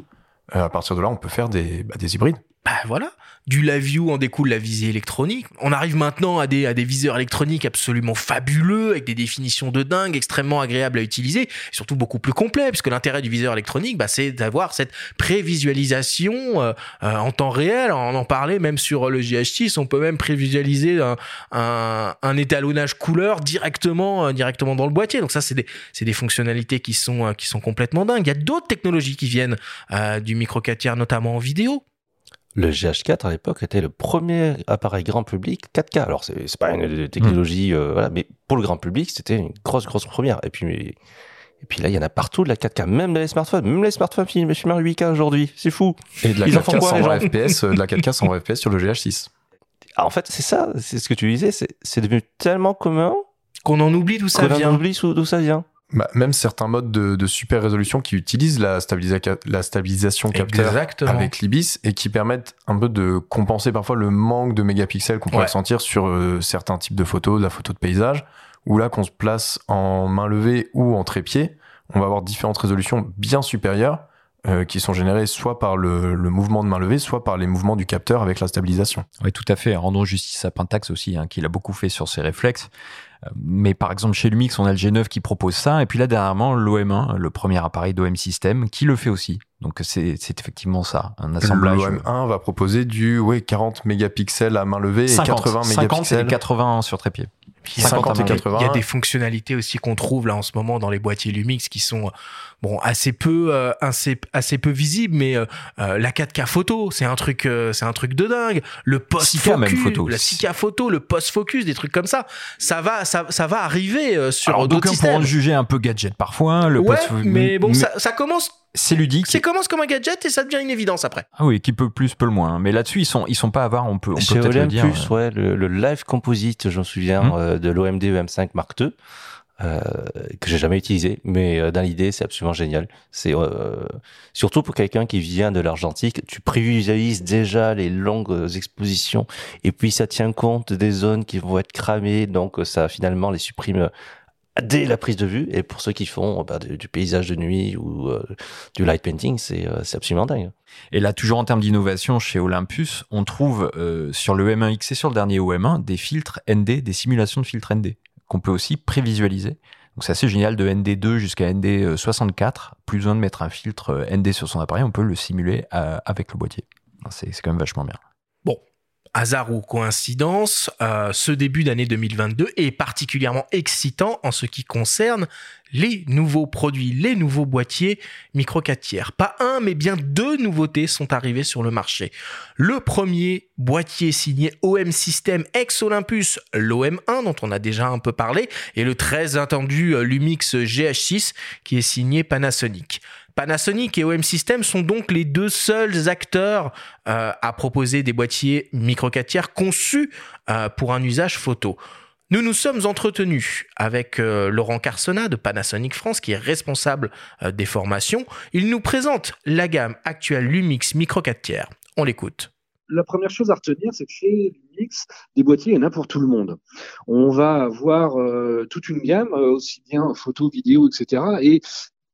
À partir de là, on peut faire des, bah, des hybrides. Bah voilà, du live view en découle la visée électronique. On arrive maintenant à des, à des viseurs électroniques absolument fabuleux, avec des définitions de dingue, extrêmement agréables à utiliser, et surtout beaucoup plus complets, puisque l'intérêt du viseur électronique, bah, c'est d'avoir cette prévisualisation euh, euh, en temps réel. On en parlait même sur le GH6, on peut même prévisualiser un, un, un étalonnage couleur directement, euh, directement dans le boîtier. Donc ça, c'est des, des fonctionnalités qui sont, euh, qui sont complètement dingues. Il y a d'autres technologies qui viennent euh, du micro 4 tiers, notamment en vidéo. Le GH4 à l'époque était le premier appareil grand public 4K. Alors c'est c'est pas une technologie, euh, voilà, mais pour le grand public c'était une grosse grosse première. Et puis et puis là il y en a partout de la 4K, même dans les smartphones, même les smartphones filment filment en 8K aujourd'hui, c'est fou. Et de la Ils en font 4K quoi, les 120 gens FPS, euh, de la 4K 120 FPS sur le GH6. Ah, en fait c'est ça, c'est ce que tu disais, c'est c'est devenu tellement commun Qu'on en oublie d'où ça qu'on en vient. oublie d'où ça vient. Bah, même certains modes de, de super résolution qui utilisent la, stabilisa- la stabilisation capteur Exactement. avec l'IBIS et qui permettent un peu de compenser parfois le manque de mégapixels qu'on pourrait sentir sur euh, certains types de photos, de la photo de paysage, où là qu'on se place en main levée ou en trépied, on va avoir différentes résolutions bien supérieures euh, qui sont générées soit par le, le mouvement de main levée, soit par les mouvements du capteur avec la stabilisation. Oui, tout à fait. Rendons justice à Pentax aussi, hein, qui l'a beaucoup fait sur ses réflexes. Euh, Mais par exemple, chez Lumix, on a le G9 qui propose ça. Et puis là, dernièrement, l'OM1, le premier appareil d'OM System, qui le fait aussi. Donc c'est effectivement ça, un assemblage. Le M1 va proposer du ouais, 40 mégapixels à main levée et 80 50 et mégapixels. 80 sur trépied. Puis il y a 50 et main. Il y a 80. des fonctionnalités aussi qu'on trouve là en ce moment dans les boîtiers Lumix qui sont bon assez peu euh, assez, assez peu visibles mais euh, euh, la 4K photo c'est un truc euh, c'est un truc de dingue le post 6K même focus photo. la 6K photo le post focus des trucs comme ça ça va ça, ça va arriver euh, sur d'autres d'aucuns pourront systèmes le juger un peu gadget parfois. hein, Le ouais post- mais bon ça, ça commence c'est ludique. c'est commence comme un gadget et ça devient une évidence après Ah oui, qui peut plus, peut le moins. Mais là-dessus, ils sont, ils sont pas avares. On peut, on peut peut-être le dire. Plus, ouais, le, le live composite, je me souviens Hmm. euh, de l'OMD EM5 Mark II, euh, que j'ai jamais utilisé, mais euh, dans l'idée, c'est absolument génial. C'est euh, surtout pour quelqu'un qui vient de l'argentique, tu privilégies déjà les longues expositions, et puis ça tient compte des zones qui vont être cramées, donc euh, ça finalement les supprime euh, dès la prise de vue. Et pour ceux qui font bah, du, paysage de nuit ou du light painting, c'est euh, absolument dingue. Et là, toujours en termes d'innovation, chez Olympus, on trouve euh, sur le M1X et sur le dernier OM1 des filtres ND, des simulations de filtres ND, qu'on peut aussi prévisualiser. Donc c'est assez génial de ND2 jusqu'à ND64. Plus besoin de mettre un filtre euh, ND sur son appareil, on peut le simuler euh, avec le boîtier. C'est quand même vachement bien. Hasard ou coïncidence, euh, ce début d'année 2022 est particulièrement excitant en ce qui concerne les nouveaux produits, les nouveaux boîtiers micro 4 tiers. Pas un, mais bien deux nouveautés sont arrivées sur le marché. Le premier boîtier signé OM System ex Olympus, l'OM1 dont on a déjà un peu parlé, et le très attendu euh, Lumix GH6 qui est signé Panasonic. Panasonic et OM System sont donc les deux seuls acteurs euh, à proposer des boîtiers micro 4 tiers conçus euh, pour un usage photo. Nous nous sommes entretenus avec euh, Laurent Carsona de Panasonic France, qui est responsable des formations. Il nous présente la gamme actuelle Lumix Micro 4 tiers. On l'écoute. la première chose à retenir, c'est que chez Lumix, des boîtiers, il y en a pour tout le monde. On va avoir toute une gamme, aussi bien photo, vidéo, etc. Et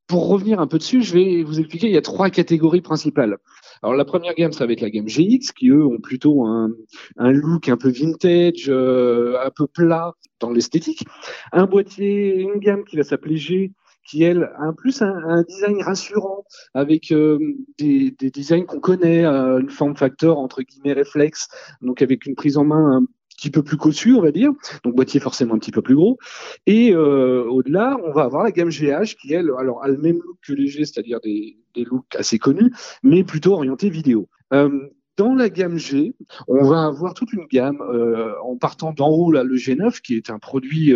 pour revenir un peu dessus, je vais vous expliquer, il y a trois catégories principales. Alors la première gamme, ça va être la gamme GX, qui eux ont plutôt un, un look un peu vintage, euh, un peu plat dans l'esthétique. Un boîtier, une gamme qui va s'appeler G, qui elle a en plus un, un design rassurant avec euh, des, des designs qu'on connaît, euh, une forme factor entre guillemets réflexe, donc avec une prise en main un petit peu plus cossue, on va dire, donc boîtier forcément un petit peu plus gros. Et euh, au-delà, on va avoir la gamme GH qui elle, alors a le même look que les G, c'est-à-dire des, des looks assez connus, mais plutôt orientés vidéo. Euh, dans la gamme G, on va avoir toute une gamme euh, en partant d'en haut là le G9 qui est un produit,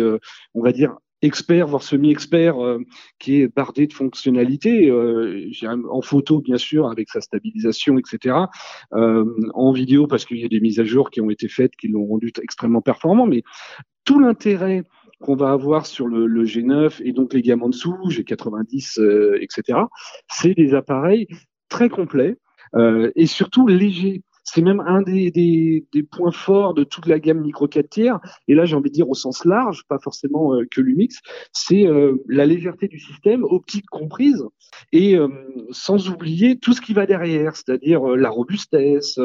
on va dire expert voire semi-expert euh, qui est bardé de fonctionnalités euh, en photo bien sûr avec sa stabilisation etc euh, en vidéo parce qu'il y a des mises à jour qui ont été faites qui l'ont rendu extrêmement performant mais tout l'intérêt qu'on va avoir sur le, le G9 et donc les gammes en dessous G90 euh, etc c'est des appareils très complets et surtout légers c'est même un des, points forts de toute la gamme micro 4 tiers et là j'ai envie de dire au sens large, pas forcément euh, que Lumix, c'est euh, la légèreté du système, optique comprise, et euh, sans oublier tout ce qui va derrière, c'est-à-dire la robustesse,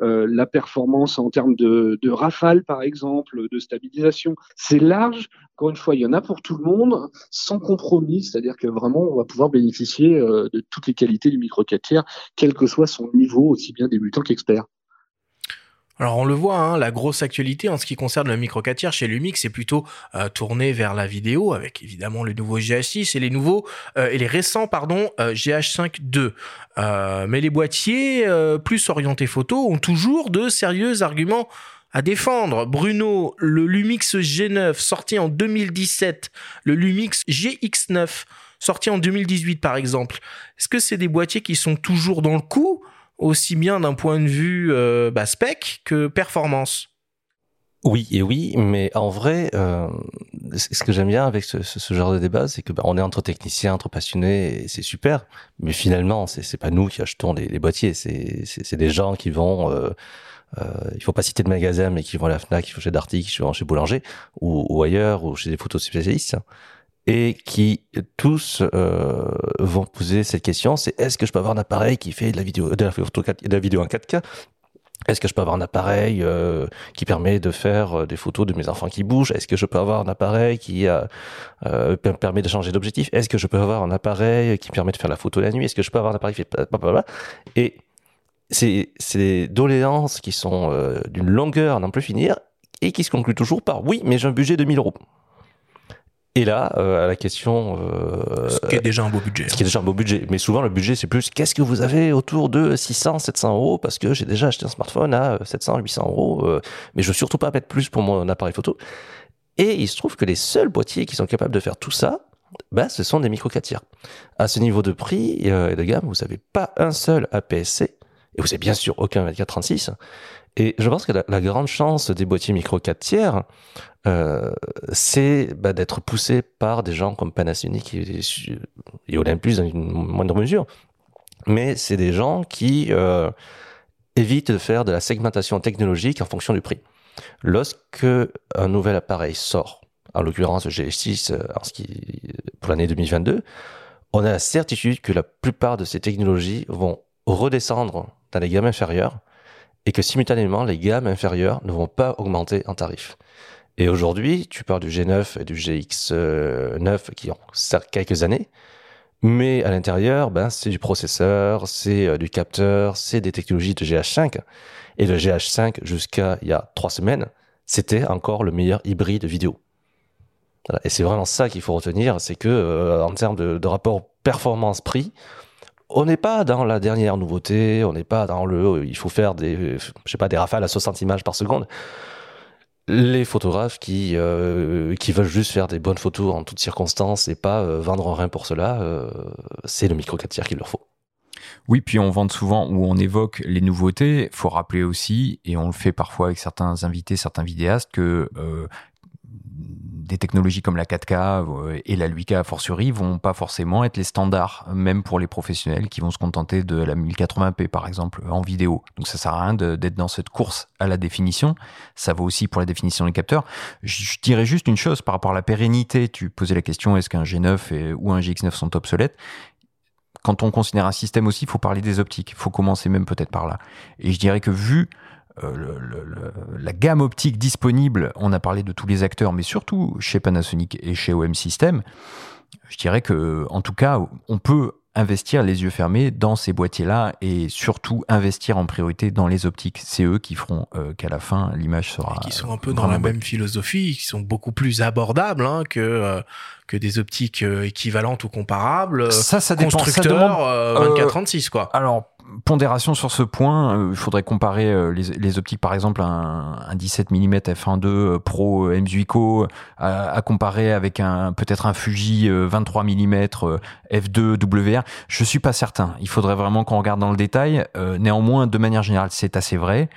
la performance en termes de, rafale par exemple, de stabilisation. C'est large, encore une fois, il y en a pour tout le monde, sans compromis, c'est-à-dire que vraiment on va pouvoir bénéficier de toutes les qualités du micro 4 tiers, quel que soit son niveau, aussi bien débutant qu'expert. Alors on le voit, hein, la grosse actualité en ce qui concerne le micro 4 tiers chez Lumix, c'est plutôt euh, tourné vers la vidéo, avec évidemment le nouveau GH6 et les nouveaux euh, et les récents pardon euh, GH5 II. Euh, mais les boîtiers plus orientés photo ont toujours de sérieux arguments à défendre. Bruno, le Lumix G9 sorti en 2017, le Lumix GX9 sorti en 2018 par exemple. Est-ce que c'est des boîtiers qui sont toujours dans le coup aussi bien d'un point de vue euh, bah, spec que performance. Oui et oui, mais en vrai, euh, ce que j'aime bien avec ce, genre de débat, c'est que bah, on est entre techniciens, entre passionnés, et c'est super. Mais finalement, c'est c'est pas nous qui achetons les, boîtiers, c'est c'est c'est des gens qui vont. Euh, euh, il faut pas citer de magasin, mais qui vont à la Fnac, qui vont chez Darty, qui vont chez Boulanger ou, ou ailleurs, ou chez des photos spécialistes, et qui tous euh, vont poser cette question c'est est-ce que je peux avoir un appareil qui fait de la vidéo, de la photo, 4 de la vidéo en 4K est-ce que je peux avoir un appareil euh, qui permet de faire euh, des photos de mes enfants qui bougent? Est-ce que je peux avoir un appareil qui euh, euh, per- permet de changer d'objectif? Est-ce que je peux avoir un appareil qui permet de faire la photo la nuit? Est-ce que je peux avoir un appareil qui fait Et c'est des doléances qui sont euh, d'une longueur à n'en plus finir et qui se conclut toujours par oui, mais j'ai un budget de 1000 euros. Et là, euh, à la question. Euh, Ce qui est déjà un beau budget. Ce qui est déjà un beau budget. Mais souvent, le budget, c'est plus qu'est-ce que vous avez autour de 600, 700 euros? Parce que j'ai déjà acheté un smartphone à 700, 800 euros. euh, mais je veux surtout pas mettre plus pour mon appareil photo. Et il se trouve que les seuls boîtiers qui sont capables de faire tout ça, bah, ce sont des micro 4 tiers. À ce niveau de prix euh, et de gamme, vous n'avez pas un seul APS-C et vous avez bien sûr aucun 2436. Et je pense que la, la grande chance des boîtiers micro 4 tiers, euh, c'est bah, d'être poussé par des gens comme Panasonic et, et Olympus dans une moindre mesure. Mais c'est des gens qui euh, évitent de faire de la segmentation technologique en fonction du prix. Lorsque un nouvel appareil sort, en l'occurrence le GS6 euh, pour l'année 2022, on a la certitude que la plupart de ces technologies vont redescendre dans les gammes inférieures et que simultanément les gammes inférieures ne vont pas augmenter en tarif. Et aujourd'hui, tu parles du G9 et du GX9 qui ont quelques années, mais à l'intérieur, ben, c'est du processeur, c'est euh, du capteur, c'est des technologies de GH5. Et le GH5, jusqu'à il y a trois semaines, c'était encore le meilleur hybride vidéo. Et c'est vraiment ça qu'il faut retenir, c'est que euh, en termes de, de rapport performance-prix, on n'est pas dans la dernière nouveauté, on n'est pas dans le, il faut faire des, je sais pas, des rafales à 60 images par seconde. Les photographes qui euh, qui veulent juste faire des bonnes photos en toutes circonstances et pas euh, vendre rein pour cela, euh, c'est le micro 4 tiers qu'il leur faut. Oui, puis on vante souvent ou on évoque les nouveautés. faut rappeler aussi, et on le fait parfois avec certains invités, certains vidéastes, que des technologies comme la 4K euh, et la 8K a fortiori vont pas forcément être les standards, même pour les professionnels qui vont se contenter de la 1080p par exemple en vidéo. Donc ça sert à rien d'être dans cette course à la définition. Ça vaut aussi pour la définition des capteurs. Je, dirais juste une chose par rapport à la pérennité. Tu posais la question est-ce qu'un G9 et- ou un GX9 sont obsolètes? Quand on considère un système aussi, il faut parler des optiques. Il faut commencer même peut-être par là. Et je dirais que vu le- le- le- la gamme optique disponible, on a parlé de tous les acteurs, mais surtout chez Panasonic et chez OM System, je dirais que, en tout cas, on peut investir les yeux fermés dans ces boîtiers-là et surtout investir en priorité dans les optiques. C'est eux qui feront euh, qu'à la fin l'image sera. qui sont un peu dans la bonne. même philosophie, qui sont beaucoup plus abordables hein, que euh, que des optiques euh, équivalentes ou comparables. euh, Ça, ça dépend. Ça constructeurs demande- euh, euh, 24-36 quoi. Alors, pondération sur ce point, euh, il faudrait comparer euh, les, les optiques, par exemple, un, un 17 mm f1.2 euh, Pro euh, M-Zuico à, à comparer avec un peut-être un Fuji euh, 23 mm f2 WR. Je suis pas certain. Il faudrait vraiment qu'on regarde dans le détail. Néanmoins, de manière générale, c'est assez vrai.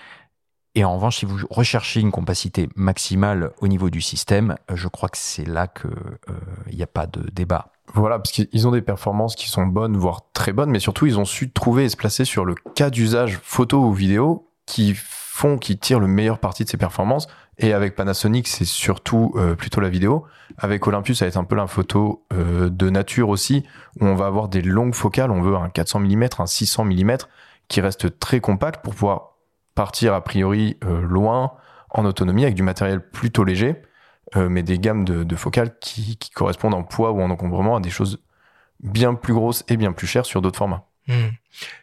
Et en revanche, si vous recherchez une capacité maximale au niveau du système, euh, je crois que c'est là que euh, n'y a pas de débat. Voilà, parce qu'ils ont des performances qui sont bonnes, voire très bonnes, mais surtout ils ont su trouver et se placer sur le cas d'usage photo ou vidéo qui font, qui tirent le meilleur parti de ces performances. Et avec Panasonic, c'est surtout euh, plutôt la vidéo. Avec Olympus, ça va être un peu la photo de nature aussi, où on va avoir des longues focales. On veut un 400 mm, un 600 mm, qui reste très compact pour pouvoir partir a priori euh, loin en autonomie avec du matériel plutôt léger euh, mais des gammes de, focales qui, correspondent en poids ou en encombrement à des choses bien plus grosses et bien plus chères sur d'autres formats. Hmm.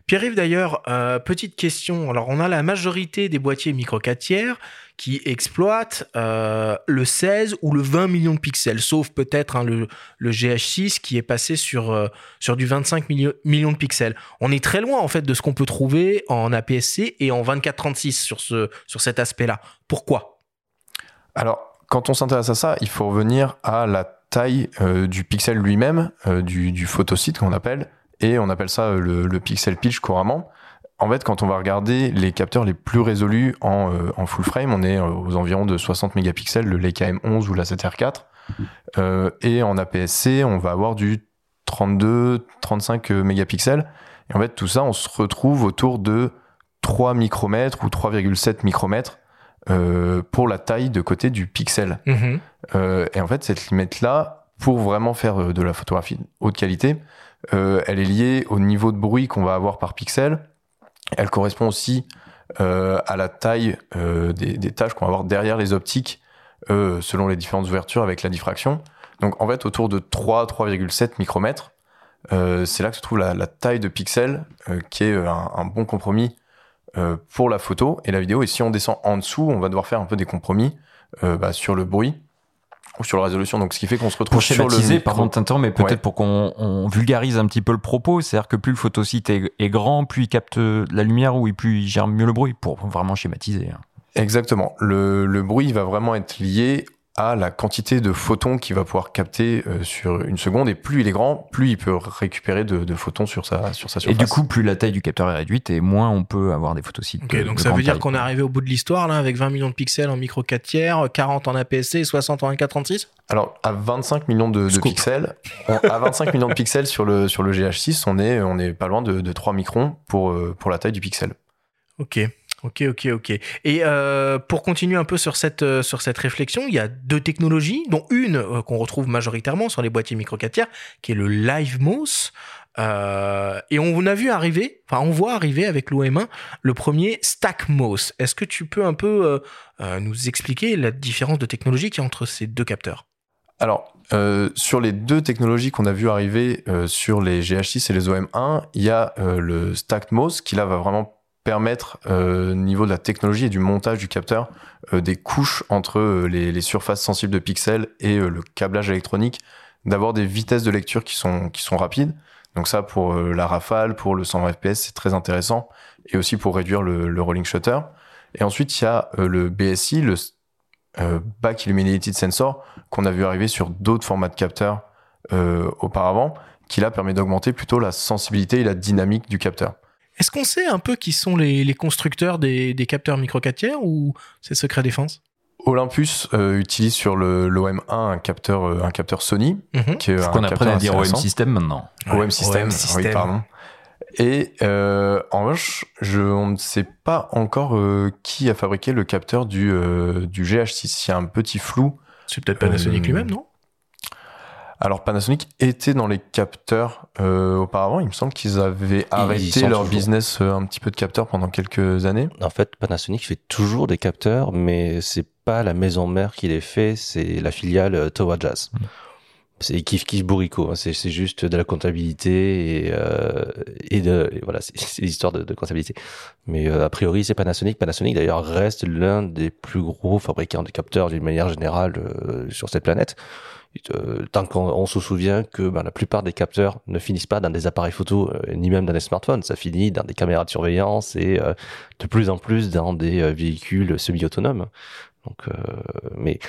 Pierre-Yves d'ailleurs, euh, petite question. Alors on a la majorité des boîtiers micro 4 tiers qui exploitent euh, le 16 ou le 20 millions de pixels, sauf peut-être hein, le, le GH6 qui est passé sur, euh, du 25 milli- millions de pixels. On est très loin en fait de ce qu'on peut trouver en APS-C et en 24-36 sur, ce, sur cet aspect-là. Pourquoi? Alors, quand on s'intéresse à ça, il faut revenir à la taille euh, du pixel lui-même, du, du photosite qu'on appelle, et on appelle ça le pixel pitch couramment. En fait, quand on va regarder les capteurs les plus résolus en, euh, en full frame, on est euh, aux environs de 60 mégapixels, le Leica M11 ou la 7R4. Euh, et en APS-C, on va avoir du 32, 35 euh, mégapixels. Et en fait, tout ça, on se retrouve autour de 3 micromètres ou 3,7 micromètres euh, pour la taille de côté du pixel. Mhm. Et en fait, cette limite-là, pour vraiment faire de la photographie de haute qualité, elle est liée au niveau de bruit qu'on va avoir par pixel. Elle correspond aussi euh, à la taille euh, des, des tâches qu'on va avoir derrière les optiques, euh, selon les différentes ouvertures avec la diffraction. Donc en fait, autour de 3, 3,7 micromètres, c'est là que se trouve la, taille de pixel, euh, qui est un, bon compromis pour la photo et la vidéo. Et si on descend en dessous, on va devoir faire un peu des compromis bah, sur le bruit ou sur la résolution. Donc, ce qui fait qu'on se retrouve pour sur le pardon de mais peut-être Ouais. pour qu'on on vulgarise un petit peu le propos, c'est-à-dire que plus le photosite est, est grand, plus il capte la lumière ou plus il gère mieux le bruit, pour vraiment schématiser. hein. Exactement. Le, le bruit va vraiment être lié à la quantité de photons qu'il va pouvoir capter euh, sur une seconde. Et plus il est grand, plus il peut récupérer de, de photons sur sa, sur sa Et surface. du coup, plus la taille du capteur est réduite et moins on peut avoir des photosites. Ok, de- donc de ça veut dire qu'on est arrivé au bout de l'histoire là avec 20 millions de pixels en micro 4 tiers, 40 en APS-C et 60 en N436 Alors, à 25 millions de, pixels, on- à 25 millions de pixels sur le, sur le GH6, on est, on est pas loin de, de 3 microns pour, euh, pour la taille du pixel. Ok, ok, ok, ok. Et euh, pour continuer un peu sur cette, euh, sur cette réflexion, il y a deux technologies, dont une euh, qu'on retrouve majoritairement sur les boîtiers micro 4 tiers, qui est le LiveMOS. Et on a vu arriver, enfin on voit arriver avec l'OM1 le premier StackMOS. Est-ce que tu peux un peu nous expliquer la différence de technologie qu'il y a entre ces deux capteurs? Alors, sur les deux technologies qu'on a vu arriver sur les GH6 et les OM1, il y a euh, le Stacked MOS qui là va vraiment permettre, euh, au niveau de la technologie et du montage du capteur, euh, des couches entre euh, les, surfaces sensibles de pixels et euh, le câblage électronique, d'avoir des vitesses de lecture qui sont, qui sont rapides. Donc ça, pour la rafale, pour le 120 fps, c'est très intéressant. Et aussi pour réduire le, le rolling shutter. Et ensuite, il y a le BSI, le Back Illuminated Sensor, qu'on a vu arriver sur d'autres formats de capteurs auparavant, qui là permet d'augmenter plutôt la sensibilité et la dynamique du capteur. Est-ce qu'on sait un peu qui sont les, les constructeurs des, des capteurs micro 4 tiers ou c'est secret défense? Olympus euh, utilise sur le l'OM1 un capteur, euh, un capteur Sony, qui est Faut un qu'on apprenne capteur à dire OM. System maintenant. OM System, OM oui, pardon. Et euh, en revanche, je, on ne sait pas encore euh, qui a fabriqué le capteur du, euh, du GH6. Il y a un petit flou. C'est peut-être Panasonic Euh, lui-même, non? Alors Panasonic était dans les capteurs euh, auparavant. Il me semble qu'ils avaient arrêté leur toujours. business euh, un petit peu de capteurs pendant quelques années. En fait, Panasonic fait toujours des capteurs, mais c'est pas la maison mère qui les fait, c'est la filiale euh, Towa Jazz. Mm. C'est kiff kiff bourrico, hein. c'est juste de la comptabilité et, euh, et de et voilà, c'est c'est l'histoire de, de comptabilité. Mais euh, a priori, c'est Panasonic. Panasonic d'ailleurs reste l'un des plus gros fabricants de capteurs d'une manière générale euh, sur cette planète. Euh, tant qu'on on se souvient que ben, la plupart des capteurs ne finissent pas dans des appareils photo euh, ni même dans des smartphones, ça finit dans des caméras de surveillance et euh, de plus en plus dans des véhicules semi-autonomes. Donc, mais,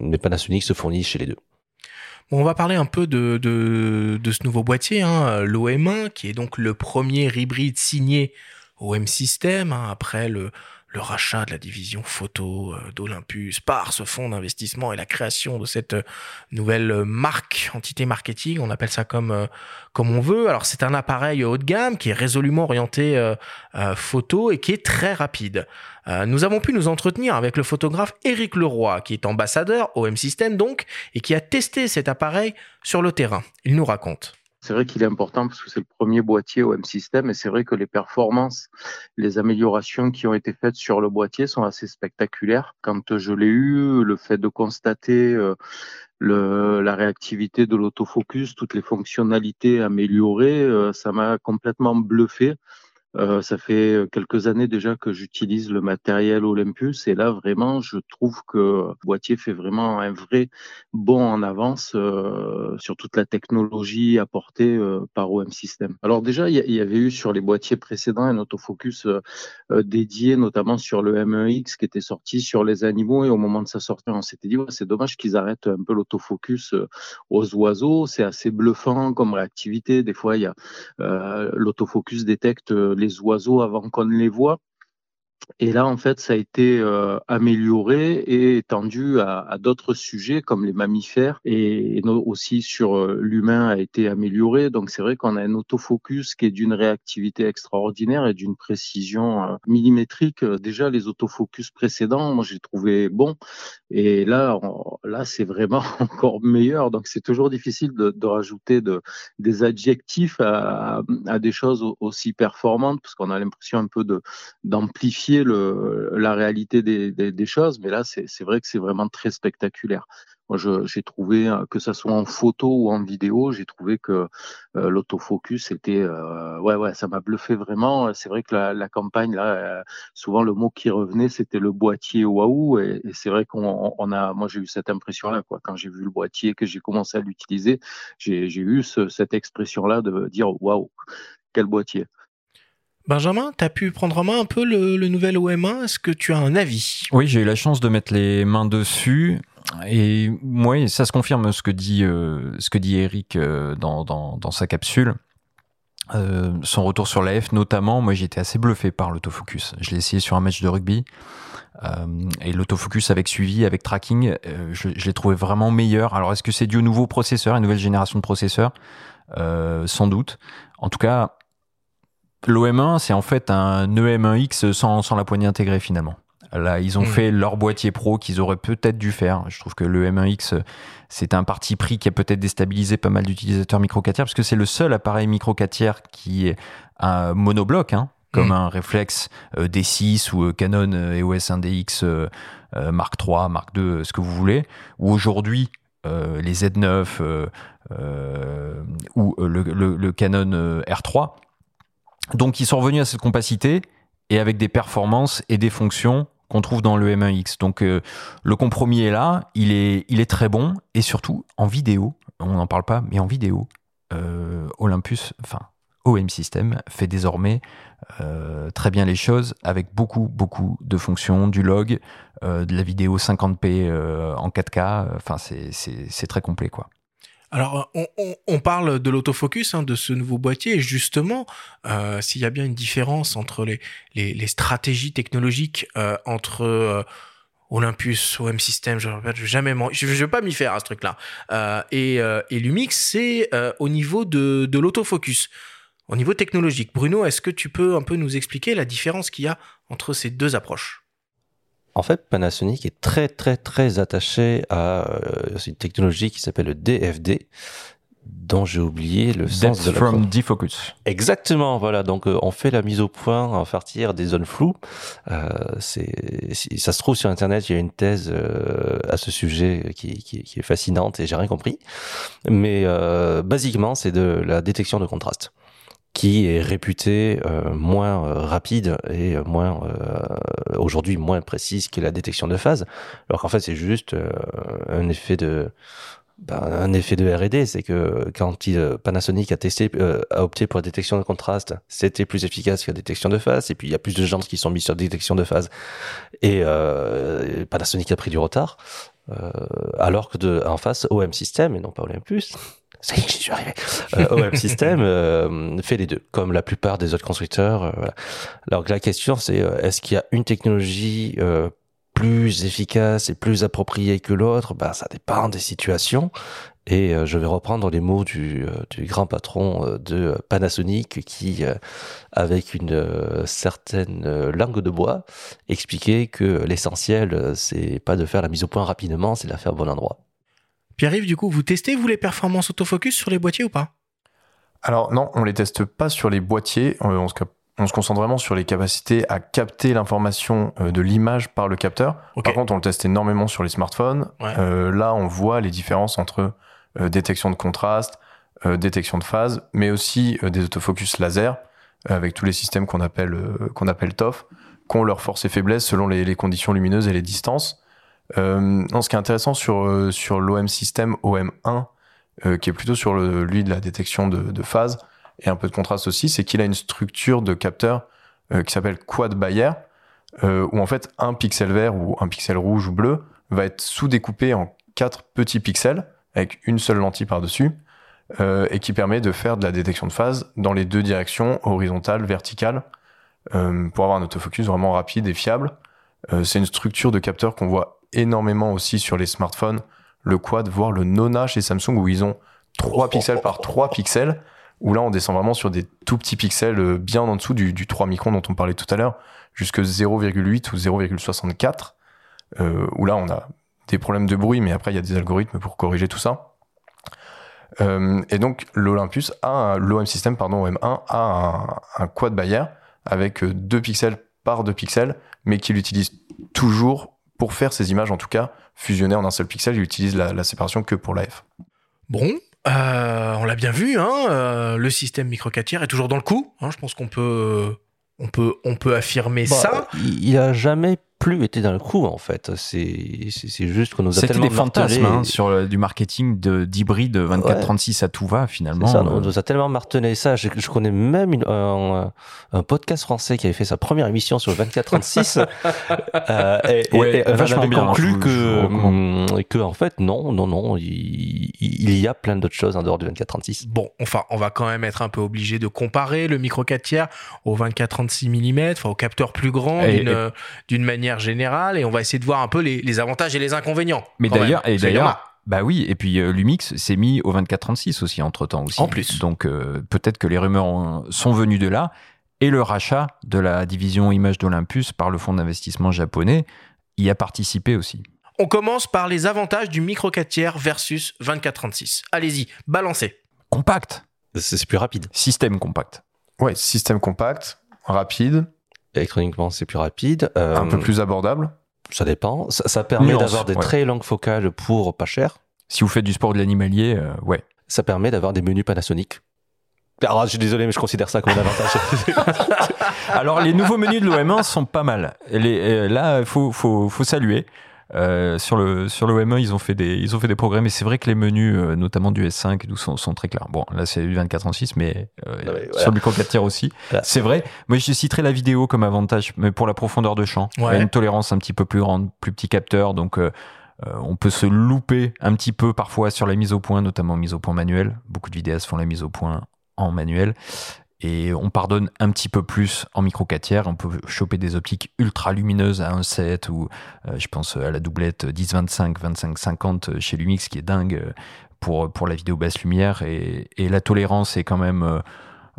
mais Panasonic se fournit chez les deux. Bon, on va parler un peu de ce nouveau boîtier, hein, l'OM1, qui est donc le premier hybride signé OM System, hein, après le, le rachat de la division photo euh, d'Olympus par ce fonds d'investissement et la création de cette euh, nouvelle euh, marque, entité marketing, on appelle ça comme, comme on veut. Alors c'est un appareil haut de gamme qui est résolument orienté photo et qui est très rapide. Nous avons pu nous entretenir avec le photographe Éric Leroy, qui est ambassadeur OM System donc, et qui a testé cet appareil sur le terrain. Il nous raconte. C'est vrai qu'il est important parce que c'est le premier boîtier OM System et c'est vrai que les performances, les améliorations qui ont été faites sur le boîtier sont assez spectaculaires. Quand je l'ai eu, le fait de constater euh, le, la réactivité de l'autofocus, toutes les fonctionnalités améliorées, euh, ça m'a complètement bluffé. Euh, ça fait quelques années déjà que j'utilise le matériel Olympus et là vraiment je trouve que boîtier fait vraiment un vrai bond en avance euh, sur toute la technologie apportée euh, par OM System. Alors déjà il y, avait eu sur les boîtiers précédents un autofocus euh, dédié notamment sur le M1X qui était sorti sur les animaux et au moment de sa sortie on s'était dit c'est dommage qu'ils arrêtent un peu l'autofocus euh, aux oiseaux, c'est assez bluffant comme réactivité. Des fois il y a euh, l'autofocus détecte les les oiseaux avant qu'on ne les voit. Et là, en fait, ça a été euh, amélioré et étendu à, d'autres sujets comme les mammifères et, aussi sur euh, l'humain a été amélioré. Donc, c'est vrai qu'on a un autofocus qui est d'une réactivité extraordinaire et d'une précision euh, millimétrique. Déjà, les autofocus précédents, moi, j'ai trouvé bon. Et là, là, c'est vraiment encore meilleur. Donc, c'est toujours difficile de, rajouter de, des adjectifs à, des choses aussi performantes parce qu'on a l'impression un peu d'amplifier le, la réalité des, choses, mais là, c'est vrai que c'est vraiment très spectaculaire. Moi, j'ai trouvé euh, que ça soit en photo ou en vidéo, j'ai trouvé que euh, l'autofocus était, euh, ouais, ouais, ça m'a bluffé vraiment. C'est vrai que la, campagne là, souvent le mot qui revenait, c'était le boîtier waouh, et, c'est vrai qu'on on a, moi j'ai eu cette impression là, quoi. Quand j'ai vu le boîtier, que j'ai commencé à l'utiliser, j'ai eu ce, cette expression là de dire waouh, quel boîtier. Benjamin, tu as pu prendre en main un peu le, nouvel OM1. Est-ce que tu as un avis? Oui, j'ai eu la chance de mettre les mains dessus. Et moi, ça se confirme ce que dit, euh, ce que dit Eric euh, dans, dans, sa capsule. Euh, son retour sur la F notamment, moi j'étais assez bluffé par l'autofocus. Je l'ai essayé sur un match de rugby et l'autofocus avec suivi, avec tracking, je, je l'ai trouvé vraiment meilleur. Alors est-ce que c'est dû au nouveau processeur, une nouvelle génération de processeurs? Sans doute. En tout cas, l'OM1 c'est en fait un EM1X sans, sans la poignée intégrée finalement. Là, ils ont mmh. fait leur boîtier pro qu'ils auraient peut-être dû faire. Je trouve que le M1X, c'est un parti pris qui a peut-être déstabilisé pas mal d'utilisateurs micro 4 parce que c'est le seul appareil micro 4 qui est un monobloc, hein, comme mmh. un réflexe euh, D6 ou euh, Canon EOS 1DX euh, euh, Mark III, Mark II, ce que vous voulez, ou aujourd'hui euh, les Z9 ou le, le, le, Canon R3. Donc ils sont revenus à cette compacité et avec des performances et des fonctions qu'on trouve dans le M1X. Donc euh, le compromis est là, il est, il très bon, et surtout en vidéo, on n'en parle pas, mais en vidéo, euh, Olympus, enfin OM System, fait désormais euh, très bien les choses avec beaucoup, beaucoup de fonctions, du log, de la vidéo 50p euh, en 4K, enfin c'est très complet quoi. Alors, on, parle de l'autofocus, hein, de ce nouveau boîtier, et justement, euh, s'il y a bien une différence entre les, stratégies technologiques euh, entre euh, Olympus, OM System, je ne vais jamais, je, je vais pas m'y faire à ce truc-là, et, Lumix, c'est au niveau de l'autofocus, au niveau technologique. Bruno, est-ce que tu peux un peu nous expliquer la différence qu'il y a entre ces deux approches? En fait, Panasonic est très très très attaché à euh, une technologie qui s'appelle le DFD, dont j'ai oublié le sens de la from defocus. Exactement, voilà. Donc euh, on fait la mise au point à partir des zones floues. Euh, c'est, ça se trouve sur internet, il y a une thèse euh, à ce sujet qui, qui, qui, est fascinante et j'ai rien compris. Mais euh, basiquement, c'est de la détection de contraste qui est réputé euh, moins euh, rapide et moins euh, aujourd'hui moins précise que la détection de phase, alors qu'en fait c'est juste euh, un effet de ben, un effet de R&D, c'est que quand il, Panasonic a testé, a opté pour la détection de contraste, c'était plus efficace que la détection de phase, et puis il y a plus de gens qui sont mis sur la détection de phase, et Panasonic a pris du retard, alors que de, en face, OM System, et non pas Olympus, ça y est, j'y suis arrivé. Euh, OM System euh, fait les deux, comme la plupart des autres constructeurs. Euh. Alors la question, c'est est-ce qu'il y a une technologie plus efficace et plus appropriée que l'autre? Bah, Ça dépend des situations. Et je vais reprendre les mots du, du grand patron de Panasonic qui, avec une certaine langue de bois, expliquait que l'essentiel, c'est pas de faire la mise au point rapidement, c'est de la faire au bon endroit. Pierre-Yves, du coup, vous testez, vous, les performances autofocus sur les boîtiers ou pas? Alors non, on les teste pas sur les boîtiers. Euh, on se, on se concentre vraiment sur les capacités à capter l'information euh, de l'image par le capteur. Okay. Par contre, on le teste énormément sur les smartphones. Ouais. Euh, là, on voit les différences entre euh, détection de contraste, euh, détection de phase, mais aussi des autofocus laser avec tous les systèmes qu'on appelle, qu'on appelle TOF, qui ont leur force et faiblesse selon les, les conditions lumineuses et les distances. Euh, non, ce qui est intéressant sur, euh, sur l'OM système OM1, euh, qui est plutôt sur le, lui de la détection de, de, phase et un peu de contraste aussi, c'est qu'il a une structure de capteur qui s'appelle quad Bayer, où en fait un pixel vert ou un pixel rouge ou bleu va être sous-découpé en quatre petits pixels avec une seule lentille par-dessus euh, et qui permet de faire de la détection de phase dans les deux directions, horizontale, verticale, euh, pour avoir un autofocus vraiment rapide et fiable. Euh, c'est une structure de capteur qu'on voit énormément aussi sur les smartphones, le quad, voire le Nona chez Samsung où ils ont 3 pixels par 3 pixels, où là on descend vraiment sur des tout petits pixels bien en dessous du, du 3 microns dont on parlait tout à l'heure, jusque 0,8 ou 0,64, euh, où là on a des problèmes de bruit, mais après il y a des algorithmes pour corriger tout ça. Euh, et donc l'Olympus a l'OM system pardon OM1 a un, un quad Bayer avec 2 pixels part de pixels, mais qu'il utilise toujours pour faire ces images, en tout cas, fusionnées en un seul pixel. Il utilise la, la séparation que pour l'AF. Bon, euh, on l'a bien vu, hein, euh, le système micro 4 tiers est toujours dans le coup. hein, je pense qu'on peut, on peut, on peut affirmer Bah, ça. il, il a jamais plus été dans le coup en fait. C'est juste qu'on nous a C'était tellement des fantasmes hein, sur le- du marketing de- d'hybride 24-36 à tout va finalement. Ça, Euh, on nous a tellement martelé ça. Je, je connais même une- un, un podcast français qui avait fait sa première émission sur le 24-36 euh, et, Ouais, et vachement avait bien, conclu je vous- je que, recommande. hum, que en fait non, non, non, il, il y a plein d'autres choses en dehors du 24-36. Bon, enfin, on va quand même être un peu obligé de comparer le micro 4 tiers au 24-36 mm, enfin au capteur plus grand d'une d'une manière générale, et on va essayer de voir un peu les, les avantages et les inconvénients. Mais d'ailleurs, et d'ailleurs, bah oui, et puis euh, Lumix s'est mis au 24-36 aussi entre temps aussi. En plus. Donc euh, peut-être que les rumeurs ont- sont venues de là et le rachat de la division image d'Olympus par le fonds d'investissement japonais y a participé aussi. On commence par les avantages du micro 4 tiers versus 24-36. Allez-y, balancez. Compact, C'est c'est plus rapide. système compact. Ouais, système compact, rapide, Électroniquement, c'est plus rapide. Euh, un peu plus abordable. Ça dépend. Ça, ça permet d'avoir des ouais. très longues focales pour pas cher. Si vous faites du sport de l'animalier, euh, ouais. Ça permet d'avoir des menus Panasonic. Alors, je suis désolé, mais je considère ça comme un avantage. Alors les nouveaux menus de l'OM1 sont pas mal. Les- euh, là, il faut, faut, faut saluer. Euh, sur le sur l'OM1, ils ont fait des ils ont fait des progrès, mais c'est vrai que les menus, euh, notamment du S5, et tout, sont, sont très clairs. Bon, là c'est du 24/36, mais, euh, Non, mais voilà. sur le micro 4 tiers aussi. Voilà. C'est vrai. Moi, je citerai la vidéo comme avantage, mais pour la profondeur de champ, il y Ouais. a une tolérance un petit peu plus grande, plus petit capteur, donc. euh, euh, on peut se louper un petit peu parfois sur la mise au point, notamment mise au point manuelle. Beaucoup de vidéastes font la mise au point en manuel. Et on pardonne un petit peu plus en micro 4 tiers. On peut choper des optiques ultra lumineuses à 1.7 ou euh, je pense à la doublette 10-25, 25-50 chez Lumix qui est dingue euh, pour, pour la vidéo basse lumière. Et, la tolérance est quand même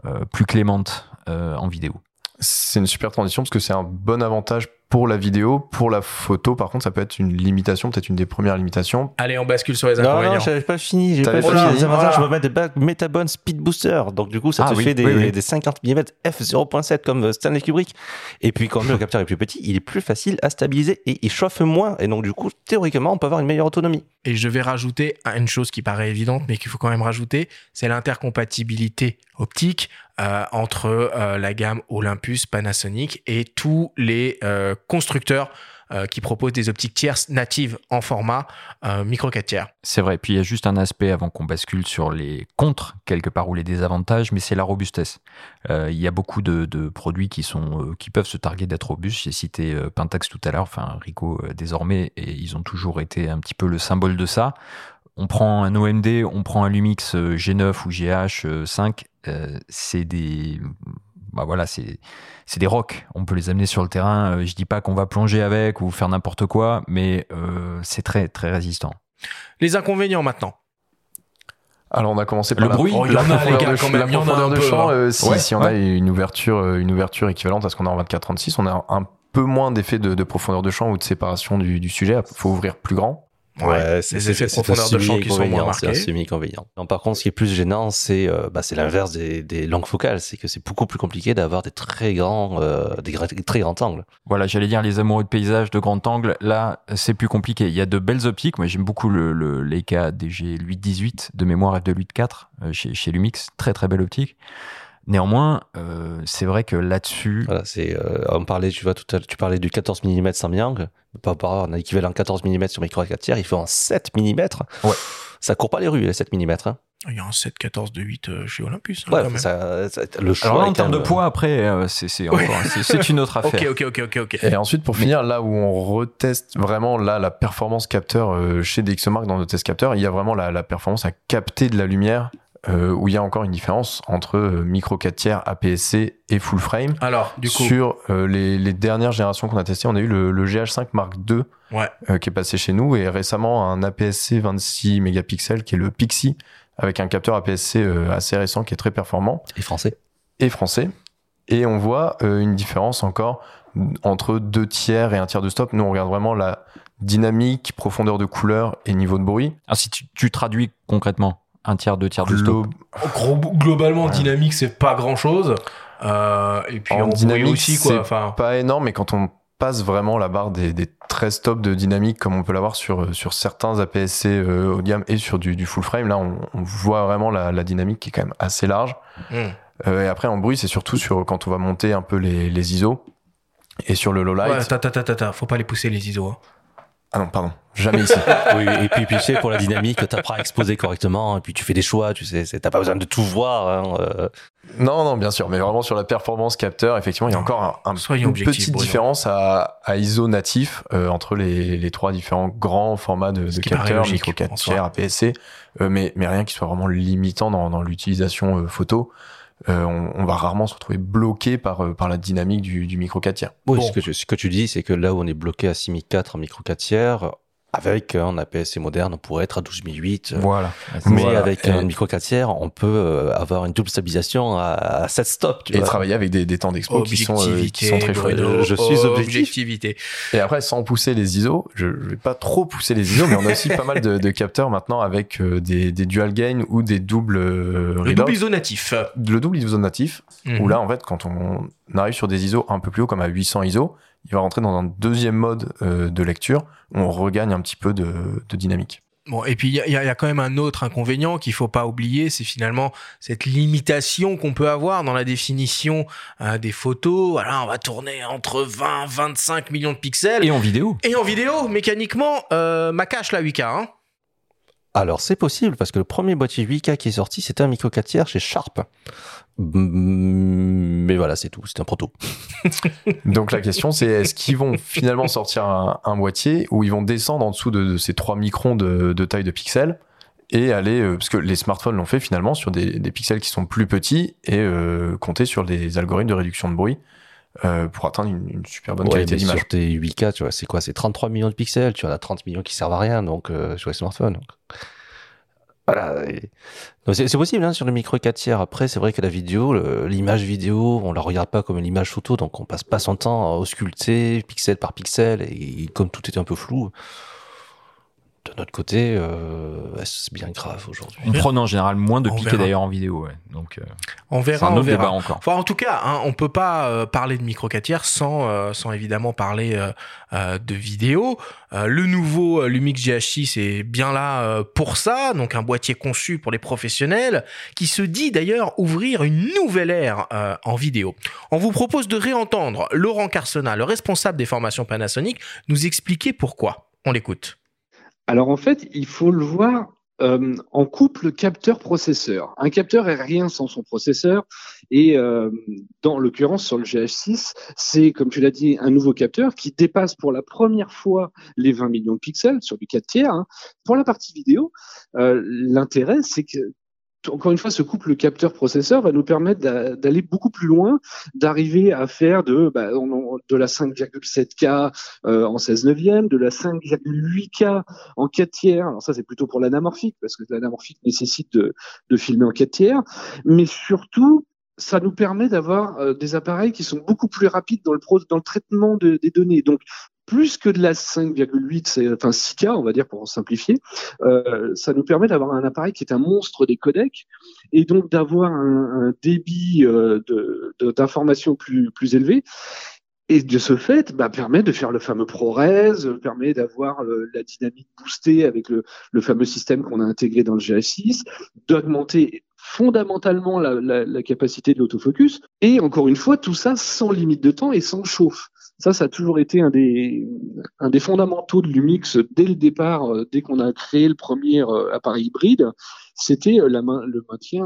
euh, plus clémente en vidéo. C'est une super transition parce que c'est un bon avantage pour la vidéo. Pour la photo, par contre, ça peut être une limitation, peut-être une des premières limitations. Allez, on bascule sur les non, inconvénients. non, j'avais pas fini. J'ai pas fini. Les avantages, Voilà. je vais mettre des Metabone Speed Booster. Donc, du coup, ça Ah te oui, fait des, oui, oui. des 50 mm f0.7 comme Stanley Kubrick. Et puis, quand le capteur est plus petit, il est plus facile à stabiliser et il chauffe moins. Et donc, du coup, théoriquement, on peut avoir une meilleure autonomie. Et je vais rajouter une chose qui paraît évidente, mais qu'il faut quand même rajouter, c'est l'intercompatibilité optique euh, entre euh, la gamme Olympus, Panasonic et tous les euh, constructeurs qui proposent des optiques tierces natives en format micro 4 tiers. C'est vrai. Puis il y a juste un aspect avant qu'on bascule sur les contres, quelque part, ou les désavantages, mais c'est la robustesse. Il y a beaucoup de, produits qui, sont, qui peuvent se targuer d'être robustes. J'ai cité Pentax tout à l'heure, enfin Ricoh euh, désormais, et ils ont toujours été un petit peu le symbole de ça. On prend un OMD, on prend un Lumix euh, G9 ou GH5, euh, c'est des. Bah voilà, c'est c'est des rocs. On peut les amener sur le terrain. Euh, je dis pas qu'on va plonger avec ou faire n'importe quoi, mais euh, c'est très très résistant. Les inconvénients maintenant. Alors, on a commencé par Le la, bruit, Oh, il y la en a, les profondeur de, champ. hein. euh, si, Ouais, si on ouais. a une ouverture, euh, une ouverture équivalente à ce qu'on a en 24-36, on a un peu moins d'effet de, de profondeur de champ ou de séparation du, du sujet. Il faut ouvrir plus grand. Ouais, c'est les effets de profondeur de champ qui sont moins semi-inconvénient, C'est un marqués. semi-inconvénient. Non, par contre, ce qui est plus gênant, c'est euh, bah, c'est l'inverse des, des longues focales. C'est que c'est beaucoup plus compliqué d'avoir des très grands, euh, des gra- très grands angles. Voilà, j'allais dire les amoureux de paysage de grand angle. Là, c'est plus compliqué. Il y a de belles optiques. Moi, j'aime beaucoup le, le Leica DG 818 de mémoire f2 4 euh, chez, chez Lumix. Très, très belle optique. Néanmoins, euh, c'est vrai que là-dessus, Voilà, c'est, euh, on parlait, tu vois, tout à l'heure, tu parlais du 14 mm Samyang. Pas par avoir un équivalent 14 mm sur micro 4 tiers, il faut un 7 mm. Ouais. Ça court pas les rues, les 7 mm. Hein. Il y a un 7-14 de 8 euh, chez Olympus. hein, Ouais, quand même. ça, ça- le choix. alors là, en termes de poids, après, euh, c'est c'est encore- c'est- c'est une autre affaire. ok, ok, ok, ok. Et ensuite, pour finir, là où on reteste vraiment là, la performance capteur euh, chez DxOMark dans nos tests capteurs, il y a vraiment la, la performance à capter de la lumière euh, où il y a encore une différence entre euh, micro 4 tiers, APS-C et full frame. Alors, du coup, Sur euh, les, les dernières générations qu'on a testées, on a eu le, le GH5 Mark II Ouais. euh, qui est passé chez nous et récemment un APS-C 26 mégapixels qui est le Pixie avec un capteur APS-C euh, assez récent qui est très performant Et français. et français. Et on voit euh, une différence encore entre deux tiers et un tiers de stop. Nous, on regarde vraiment la dynamique, profondeur de couleur et niveau de bruit. Alors, si tu, tu traduis concrètement, un tiers, deux tiers de stop. globalement, dynamique, c'est pas grand chose. et puis en on dynamique aussi, quoi. c'est Enfin, pas énorme, mais quand on passe vraiment la barre des, des 13 tops de dynamique comme on peut l'avoir sur, sur certains APS-C euh, haut de gamme et sur du, du full frame, là on, on voit vraiment la, la dynamique qui est quand même assez large. hmm. Euh, et après en bruit, c'est surtout sur quand on va monter un peu les, les ISO. Et sur le low light. ouais, ta, ta, ta, ta, ta, faut pas les pousser les ISO. hein. Ah non, pardon, jamais ici. oui, et puis, puis tu sais, pour la dynamique, t'apprends à exposer correctement, et puis tu fais des choix, tu sais, t'as pas besoin de tout voir. Hein, euh. Non, non, bien sûr, mais vraiment sur la performance capteur, effectivement, il y a encore un, une petite Bruno. différence à, à ISO natif euh, entre les, les trois différents grands formats de, capteurs, logique, micro 4 en soi. tiers, APS-C, euh, mais, mais rien qui soit vraiment limitant dans, dans l'utilisation euh, photo. Euh, on, on va rarement se retrouver bloqué par, euh, par la dynamique du, du micro 4 tiers. Oui, Bon. ce, que tu, ce que tu dis, c'est que là où on est bloqué à 6004 en micro 4 tiers, avec un APS-C moderne, on pourrait être à 12008. euh, Voilà. Mais Voilà. avec Et- un micro 4 tiers, on peut euh, avoir une double stabilisation à, à 7 stops. Tu Et vois. travailler avec des, des temps d'expo qui sont, euh, qui sont très chouettes. Bruno, Je suis objectif. objectivité. Et après, sans pousser les ISO, je, je vais pas trop pousser les ISO, mais on a aussi pas mal de, de capteurs maintenant avec des, des dual gain ou des doubles euh, Le double ISO natif. le double ISO natif, Mhm. où là, en fait, quand on arrive sur des ISO un peu plus haut, comme à 800 ISO, il va rentrer dans un deuxième mode euh, de lecture, on regagne un petit peu de, de dynamique. Bon, et puis il y, a- il y a quand même un autre inconvénient qu'il faut pas oublier, c'est finalement cette limitation qu'on peut avoir dans la définition euh, des photos. Voilà, on va tourner entre 20 25 millions de pixels. Et en vidéo. Et en vidéo, mécaniquement, euh, ma cache la 8K. Hein. Alors c'est possible parce que le premier boîtier 8K qui est sorti, c'était un micro 4 tiers chez Sharp. Mm, Mais voilà, c'est tout. C'est un proto. Donc la question, c'est est-ce qu'ils vont finalement sortir un, un boîtier où ils vont descendre en dessous de, de ces 3 microns de, de taille de pixels et aller, euh, parce que les smartphones l'ont fait finalement sur des, des pixels qui sont plus petits et euh, compter sur des algorithmes de réduction de bruit euh, pour atteindre une, une super bonne Ouais, qualité d'image. sur tes 8K, tu vois, c'est quoi? C'est 33 millions de pixels. Tu en as 30 millions qui servent à rien, donc euh, sur les smartphones. donc. Voilà. et- donc, C'est possible hein, sur le micro 4 tiers. Après, c'est vrai que la vidéo, l'image vidéo, on la regarde pas comme une image photo, donc on passe pas son temps à ausculter pixel par pixel. Et comme tout est un peu flou, de notre côté, euh, est-ce bien grave aujourd'hui On prône en général moins de On piquets d'ailleurs en vidéo. Ouais. Donc, euh, On c'est verra, un on autre verra. débat encore. Enfin, en tout cas, hein, on peut pas euh, parler de micro 4 tiers sans, euh, sans évidemment parler euh, euh, de vidéo. Euh, le nouveau euh, Lumix GH6 est bien là euh, pour ça, donc un boîtier conçu pour les professionnels, qui se dit d'ailleurs ouvrir une nouvelle ère euh, en vidéo. On vous propose de réentendre Laurent Carsona, le responsable des formations Panasonic, nous expliquer pourquoi. On l'écoute. Alors en fait, il faut le voir euh, en couple capteur-processeur. Un capteur est rien sans son processeur. Et euh, dans l'occurrence, sur le GH6, c'est, comme tu l'as dit, un nouveau capteur qui dépasse pour la première fois les 20 millions de pixels sur du 4 tiers. hein. Pour la partie vidéo, euh, l'intérêt, c'est que encore une fois, ce couple capteur-processeur va nous permettre d'a- d'aller beaucoup plus loin, d'arriver à faire de, bah, de la 5,7K euh, en 16 neuvième, de la 5,8K en 4 tiers. Alors ça, c'est plutôt pour l'anamorphique, parce que l'anamorphique nécessite de, de filmer en 4 tiers. Mais surtout, ça nous permet d'avoir euh, des appareils qui sont beaucoup plus rapides dans le, traitement de- des données. Donc, plus que de la 5,8, c'est- enfin 6K, on va dire pour simplifier, euh, ça nous permet d'avoir un appareil qui est un monstre des codecs et donc d'avoir un, débit euh, d'information plus, plus élevé. Et de ce fait, bah, permet de faire le fameux ProRes, euh, permet d'avoir le- la dynamique boostée avec le, le fameux système qu'on a intégré dans le GH6, d'augmenter fondamentalement la, la- la capacité de l'autofocus. Et encore une fois, tout ça sans limite de temps et sans chauffe. Ça, ça a toujours été un des, un des fondamentaux de Lumix dès le départ, euh, dès qu'on a créé le premier euh, appareil hybride, c'était euh, la le maintien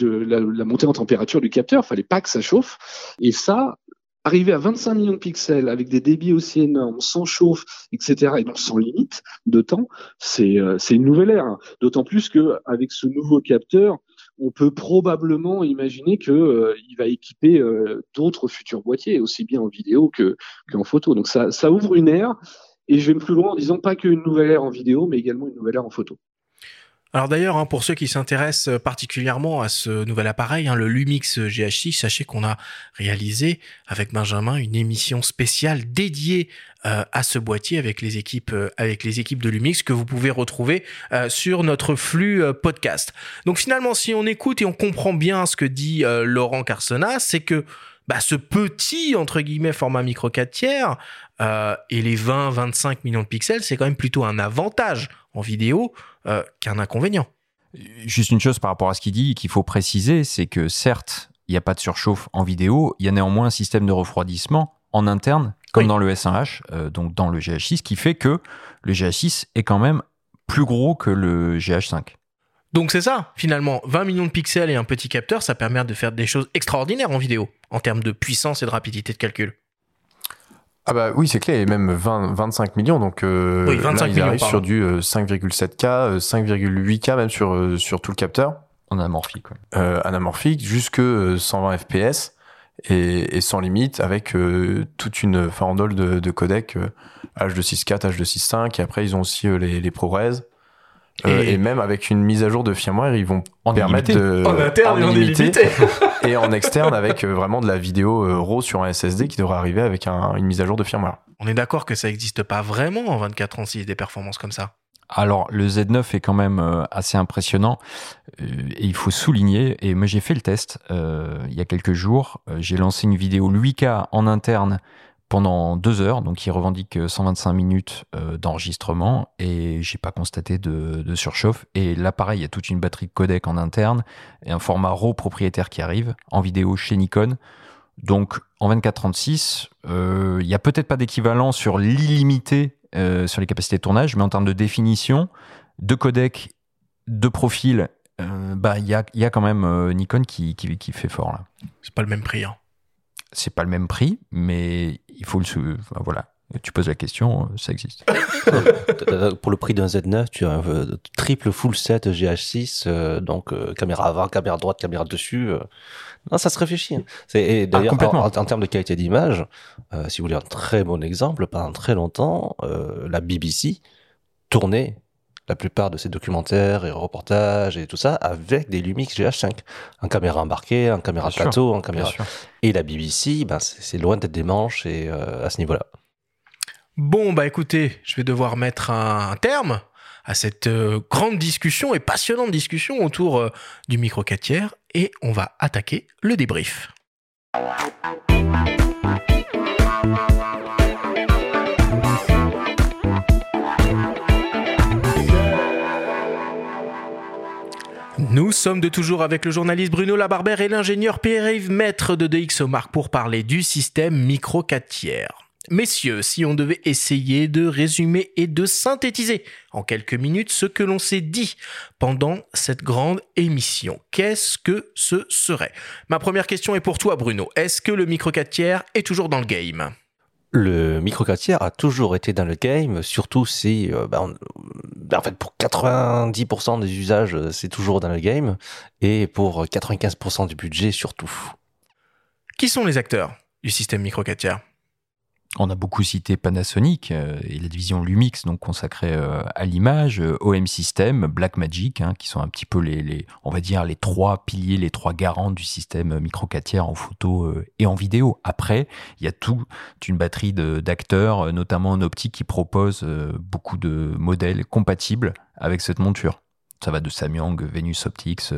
de la, montée en température du capteur. Fallait pas que ça chauffe. Et ça, arriver à 25 millions de pixels avec des débits aussi énormes, sans chauffe, etc., et donc sans limite de temps, c'est c'est une nouvelle ère. D'autant plus que avec ce nouveau capteur, on peut probablement imaginer que euh, il va équiper euh, d'autres futurs boîtiers, aussi bien en vidéo que qu'en photo. Donc ça, ça ouvre une ère. Et je vais plus loin en disant pas qu'une nouvelle ère en vidéo, mais également une nouvelle ère en photo. Alors d'ailleurs, hein, pour ceux qui s'intéressent particulièrement à ce nouvel appareil, hein, le Lumix GH6, sachez qu'on a réalisé avec Benjamin une émission spéciale dédiée euh, à ce boîtier avec les équipes euh, avec les équipes de Lumix que vous pouvez retrouver euh, sur notre flux podcast. Donc finalement, si on écoute et on comprend bien ce que dit Laurent Carsona, c'est que bah, ce petit entre guillemets format micro 4 tiers et les 20-25 millions de pixels, c'est quand même plutôt un avantage en vidéo euh, qu'un inconvénient. Juste une chose par rapport à ce qu'il dit qu'il faut préciser, c'est que certes, il n'y a pas de surchauffe en vidéo, il y a néanmoins un système de refroidissement en interne, comme dans le S1H, euh, donc dans le GH6, qui fait que le GH6 est quand même plus gros que le GH5. Donc c'est ça, finalement, 20 millions de pixels et un petit capteur, ça permet de faire des choses extraordinaires en vidéo, en termes de puissance et de rapidité de calcul. Ah bah oui, c'est clair, et même 20, 25 millions, donc euh, oui, 25 là, ils millions, arrivent pardon. sur du euh, 5,7K, 5,8K même sur, euh, sur tout le capteur, En amorphique. ouais. euh, anamorphique, jusque euh, 120 FPS, et, et sans limite, avec euh, toute une farandole de, de codecs euh, H264, H265, et après ils ont aussi euh, les, les ProRes, Euh, Et- et... même avec une mise à jour de firmware, ils vont En permettre illimité. de... en interne et en illimité, illimité. et en externe avec euh, vraiment de la vidéo euh, RAW sur un SSD qui devrait arriver avec un- une mise à jour de firmware. On est d'accord que ça n'existe pas vraiment en 24-36 des performances comme ça. Alors, le Z9 est quand même assez impressionnant et il faut souligner, et moi j'ai fait le test euh, il y a quelques jours, j'ai lancé une vidéo 8K en interne pendant deux heures, donc il revendique euh, 125 minutes euh, d'enregistrement et j'ai pas constaté de, de surchauffe. Et là, pareil, il y a toute une batterie de codec en interne et un format RAW propriétaire qui arrive en vidéo chez Nikon. Donc en 24-36, euh, il y a peut-être pas d'équivalent sur l'illimité euh, sur les capacités de tournage, mais en termes de définition, de codec, de profil, euh, bah il y a, y a quand même euh, Nikon qui, qui, qui fait fort là. C'est pas le même prix. hein. C'est pas le même prix, mais il faut le sou- enfin, voilà. Tu poses la question, euh, ça existe. Euh, Pour le prix d'un Z9, tu as un euh, triple full set GH6, euh, donc euh, caméra avant, caméra droite, caméra dessus. euh. Non, ça se réfléchit. hein. C'est- Et d'ailleurs, en, complètement. en- en termes de qualité d'image, euh, si vous voulez un très bon exemple, pendant très longtemps, euh, la BBC tournait la plupart de ses documentaires et reportages et tout ça avec des Lumix GH5, en caméra embarquée, en caméra Bien plateau, Bien caméra. Et la BBC, ben, c'est loin d'être des manches et euh, à ce niveau-là. Bon, bah écoutez, je vais devoir mettre un, un terme à cette euh, grande discussion et passionnante discussion autour euh, du micro 4 tiers et on va attaquer le débrief. Nous sommes de toujours avec le journaliste Bruno Labarbère et l'ingénieur Pierre-Yves Maître de DxOMark pour parler du système micro 4 tiers. Messieurs, si on devait essayer de résumer et de synthétiser en quelques minutes ce que l'on s'est dit pendant cette grande émission, qu'est-ce que ce serait? Ma première question est pour toi Bruno. Est-ce que le micro 4 tiers est toujours dans le game? Le micro 4 tiers a toujours été dans le game, surtout si, euh, on- ben, en fait, pour 90% des usages, euh, c'est toujours dans le game, et pour 95% du budget, surtout. Qui sont les acteurs du système micro 4 tiers On a beaucoup cité Panasonic euh, et la division Lumix, donc consacrée euh, à l'image, euh, OM System, Blackmagic, hein, qui sont un petit peu les, les, on va dire, les trois piliers, les trois garants du système micro 4 tiers en photo euh, et en vidéo. Après, il y a toute une batterie d'acteurs, notamment en optique, qui proposent euh, beaucoup de modèles compatibles avec cette monture. Ça va de Samyang, Venus Optics,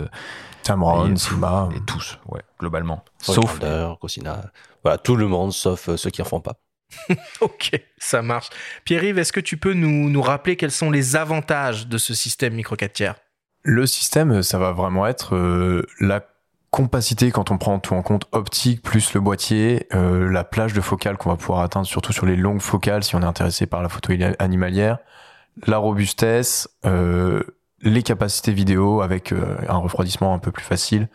Tamron, et, Sigma. et tous, ouais, globalement. Sauf Sauf Cosina, voilà, tout le monde, sauf ceux qui en font pas. Ok, ça marche. Pierre-Yves, est-ce que tu peux nous, nous rappeler quels sont les avantages de ce système micro 4 tiers? Le système, ça va vraiment être euh, la compacité quand on prend tout en compte optique plus le boîtier, euh, la plage de focale qu'on va pouvoir atteindre surtout sur les longues focales si on est intéressé par la photo animalière, la robustesse, euh, les capacités vidéo avec un refroidissement un peu plus facile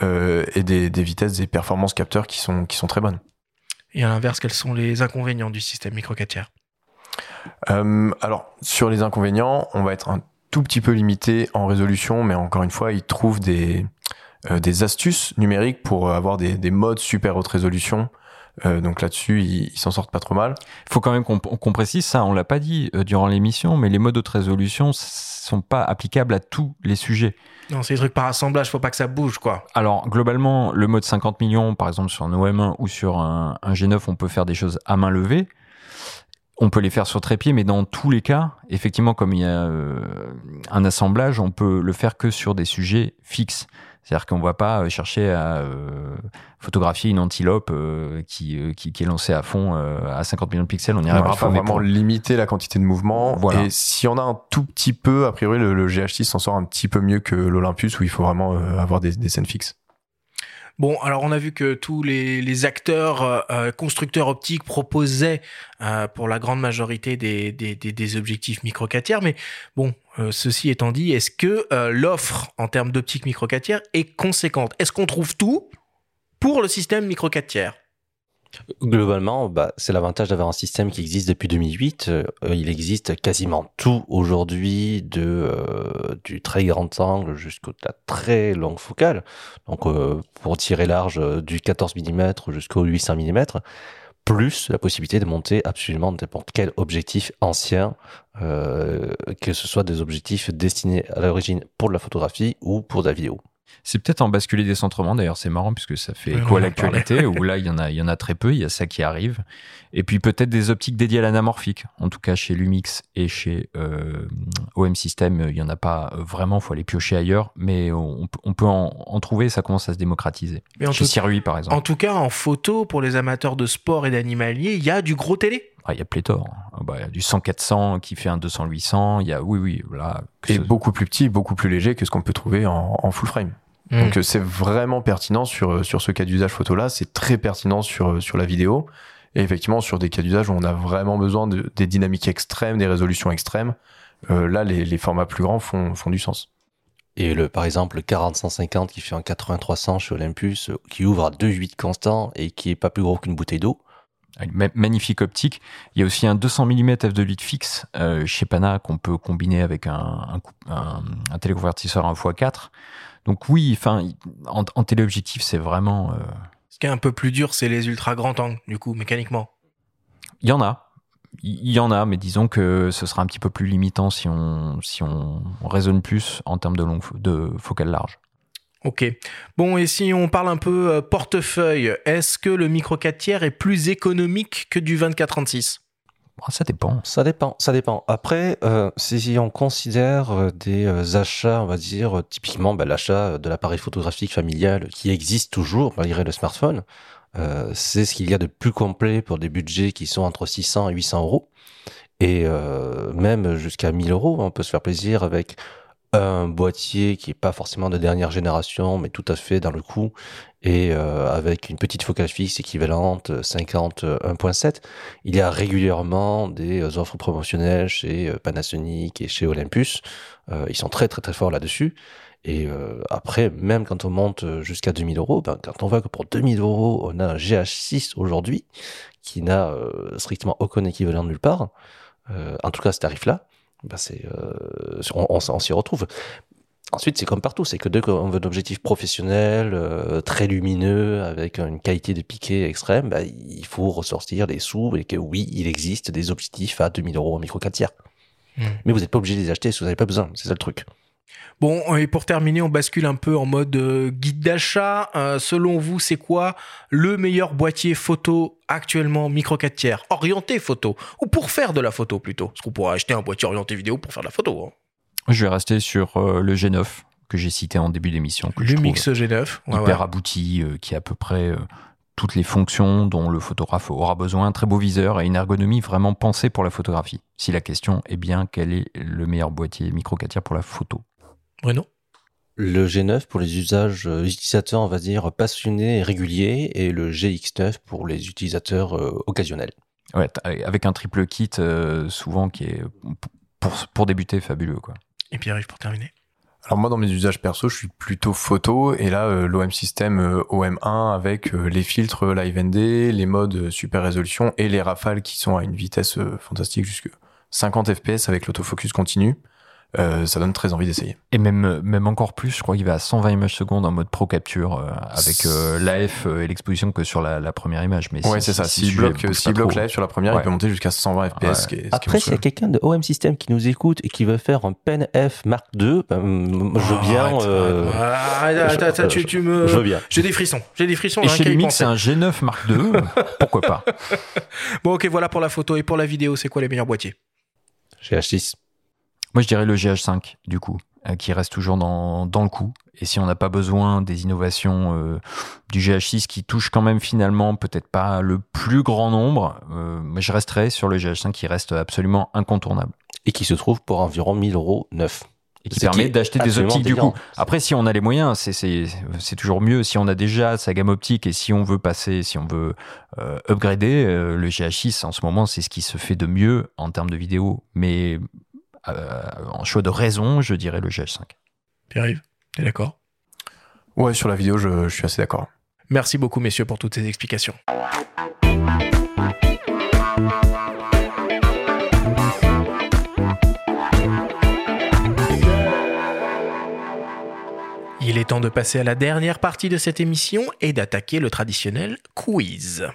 et des, des vitesses et performances capteurs qui sont qui sont très bonnes. Et à l'inverse, quels sont les inconvénients du système micro 4 tiers Euh, alors, sur les inconvénients, on va être un tout petit peu limité en résolution, mais encore une fois, ils trouvent des, euh, des astuces numériques pour avoir des, des modes super haute résolution, Euh, donc là-dessus, ils ils s'en sortent pas trop mal. Il faut quand même qu'on qu'on précise ça, on l'a pas dit euh, durant l'émission, mais les modes haute résolution sont pas applicables à tous les sujets. Non, c'est des trucs par assemblage, faut pas que ça bouge, quoi. Alors globalement, le mode 50 millions, par exemple sur un OM1 ou sur un, un G9, on peut faire des choses à main levée. On peut les faire sur trépied, mais dans tous les cas, effectivement, comme il y a euh, un assemblage, on peut le faire que sur des sujets fixes. C'est-à-dire qu'on va pas euh, chercher à euh, photographier une antilope euh, qui, qui, qui est lancée à fond euh, à 50 millions de pixels. On n'y arrivera il faut pas. vraiment limiter la quantité de mouvement. Voilà. Et si on a un tout petit peu, a priori, le, le GH6 s'en sort un petit peu mieux que l'Olympus où il faut vraiment euh, avoir des, des scènes fixes. Bon, alors on a vu que tous les, acteurs euh, euh, constructeurs optiques proposaient euh, pour la grande majorité des, des, des, des objectifs micro 4 tiers, mais bon, ceci étant dit, est-ce que l'offre en termes d'optique micro 4 tiers est conséquente? Est-ce qu'on trouve tout pour le système micro 4 tiers Globalement, bah, c'est l'avantage d'avoir un système qui existe depuis 2008. Euh, il existe quasiment tout aujourd'hui, euh, du très grand angle jusqu'au la très longue focale. Donc, euh, pour tirer large, du 14 mm jusqu'au 800 mm, plus la possibilité de monter absolument n'importe quel objectif ancien, que ce soit des objectifs destinés à l'origine pour de la photographie ou pour de la vidéo. C'est peut-être en basculer décentrement, d'ailleurs, c'est marrant puisque ça fait écho à l'actualité, où là, il y, en a, il y en a très peu, il y a ça qui arrive. Et puis peut-être des optiques dédiées à l'anamorphique. En tout cas, chez Lumix et chez euh, OM System, il y en a pas vraiment, faut aller piocher ailleurs, mais on, on peut en, en trouver, ça commence à se démocratiser. Mais en chez Sirui, par exemple. En tout cas, en photo, pour les amateurs de sport et d'animalier, il y a du gros télé. Ah, il y a pléthore. Ah, bah, il y a du 100-400 qui fait un 200-800, il y a, oui, oui, voilà. que Et ce- beaucoup plus petit, beaucoup plus léger que ce qu'on peut trouver en, en full frame. Mm. Donc euh, c'est vraiment pertinent sur, euh, sur ce cas d'usage photo là, c'est très pertinent sur, euh, sur la vidéo. Et effectivement, sur des cas d'usage où on a vraiment besoin de, des dynamiques extrêmes, des résolutions extrêmes, euh, là les, les formats plus grands font, font du sens. Et le, par exemple, le 40-150 qui fait un 80-300 chez Olympus, qui ouvre à 2,8 constant et qui est pas plus gros qu'une bouteille d'eau. Une magnifique optique. Il y a aussi un 200 mm f2.8 fixe euh, chez Pana qu'on peut combiner avec un, un, un, un téléconvertisseur 1x4. Donc oui, enfin, en, en téléobjectif, c'est vraiment... euh, Ce qui est un peu plus dur, c'est les ultra grands angles, du coup, mécaniquement. Il y en a. Il y en a, mais disons que ce sera un petit peu plus limitant si on, si on raisonne plus en termes de, long, de focale large. Ok. Bon, et si on parle un peu euh, portefeuille, est-ce que le micro 4 tiers est plus économique que du 24-36 Bon, ça dépend. Ça dépend, ça dépend. Après, euh, si on considère euh, des achats, on va dire, typiquement bah, l'achat de l'appareil photographique familial qui existe toujours malgré le smartphone, c'est ce qu'il y a de plus complet pour des budgets qui sont entre 600 et 800 euros. Et même jusqu'à 1000 euros, on peut se faire plaisir avec un boîtier qui est pas forcément de dernière génération, mais tout à fait dans le coup, et euh, avec une petite focale fixe équivalente euh, 50 euh, 1.7. Il y a régulièrement des euh, offres promotionnelles chez euh, Panasonic et chez Olympus. Euh, ils sont très très très forts là-dessus. Et euh, après, même quand on monte euh, jusqu'à 2000 euros, ben, quand on voit que pour 2000 euros, on a un GH6 aujourd'hui, qui n'a euh, strictement aucun équivalent nulle part, euh, en tout cas ce tarif-là, ben c'est, euh, on, on, on s'y retrouve. Ensuite, c'est comme partout, c'est que dès qu'on veut un objectif professionnel, euh, très lumineux, avec une qualité de piqué extrême, bah, il faut ressortir les sous et que oui, il existe des objectifs à 2000 euros en micro 4 tiers. Mm. Mais vous n'êtes pas obligé de les acheter si vous n'avez pas besoin, c'est ça le truc. Bon, et pour terminer, on bascule un peu en mode euh, guide d'achat. Euh, selon vous, c'est quoi le meilleur boîtier photo actuellement micro 4 tiers? Orienté photo Ou pour faire de la photo plutôt? Parce qu'on pourrait acheter un boîtier orienté vidéo pour faire de la photo. hein. Je vais rester sur euh, le G9 que j'ai cité en début d'émission. je Le Mix G9. ouais, hyper ouais. abouti, euh, qui a à peu près toutes les fonctions dont le photographe aura besoin, un très beau viseur et une ergonomie vraiment pensée pour la photographie. Si la question est bien quel est le meilleur boîtier micro 4 tiers pour la photo? Bruno? Le G9 pour les usages euh, utilisateurs, on va dire, passionnés et réguliers, et le GX9 pour les utilisateurs euh, occasionnels. Ouais, avec un triple kit euh, souvent qui est pour, pour débuter fabuleux quoi. Et Pierre-Yves pour terminer. Alors moi dans mes usages perso, je suis plutôt photo et là euh, l'OM système euh, OM1 avec euh, les filtres Live ND, les modes super résolution et les rafales qui sont à une vitesse euh, fantastique jusque 50 fps avec l'autofocus continu. Euh, ça donne très envie d'essayer. Et même, même encore plus, je crois qu'il va à 120 images secondes en mode pro capture euh, avec euh, l'AF et l'exposition que sur la, la première image. Mais Ouais, si- c'est ça. si- S'il si bloque, pas bloque live sur la première, Ouais. il peut monter jusqu'à 120 FPS. Ouais. ce qui est- ce qui est Après, s'il y a quelqu'un de OM System qui nous écoute et qui veut faire un Pen F Mark II, ben, je veux bien. Arrête, euh, arrête, arrête, je- tu, me... Veux bien. J'ai des frissons. J'ai des frissons. Et rien chez Lumix, c'est un G9 Mark II. Pourquoi pas Bon, ok, voilà pour la photo. Et pour la vidéo, c'est quoi les meilleurs boîtiers? J'ai H6. Moi, je dirais le GH5, du coup, euh, qui reste toujours dans, dans le coup. Et si on n'a pas besoin des innovations euh, du GH6 qui touche quand même finalement peut-être pas le plus grand nombre, euh, je resterai sur le GH5 qui reste absolument incontournable. Et qui se trouve pour environ 1000 euros neuf. Et qui permet d'acheter des optiques du coup. Après, si on a les moyens, c'est- toujours mieux. Si on a déjà sa gamme optique et si on veut passer, si on veut euh, upgrader, euh, le GH6 en ce moment, c'est ce qui se fait de mieux en termes de vidéo. Mais en choix de raison, je dirais le GH5. Pierre-Yves, t'es d'accord? Ouais, sur la vidéo, je, je suis assez d'accord. Merci beaucoup, messieurs, pour toutes ces explications. Il est temps de passer à la dernière partie de cette émission et d'attaquer le traditionnel quiz.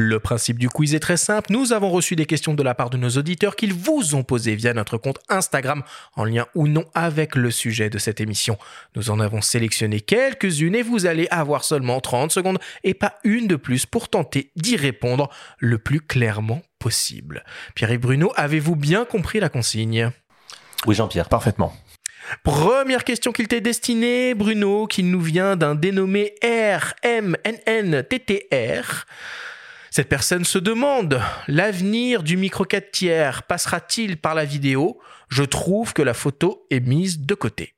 Le principe du quiz est très simple. Nous avons reçu des questions de la part de nos auditeurs qu'ils vous ont posées via notre compte Instagram, en lien ou non avec le sujet de cette émission. Nous en avons sélectionné quelques-unes et vous allez avoir seulement 30 secondes et pas une de plus pour tenter d'y répondre le plus clairement possible. Pierre et Bruno, avez-vous bien compris la consigne? Oui, Jean-Pierre. Parfaitement. Première question qu'il t'est destinée, Bruno, qui nous vient d'un dénommé RMNNTTR. Cette personne se demande l'avenir du micro 4 tiers passera-t-il par la vidéo? Je trouve que la photo est mise de côté.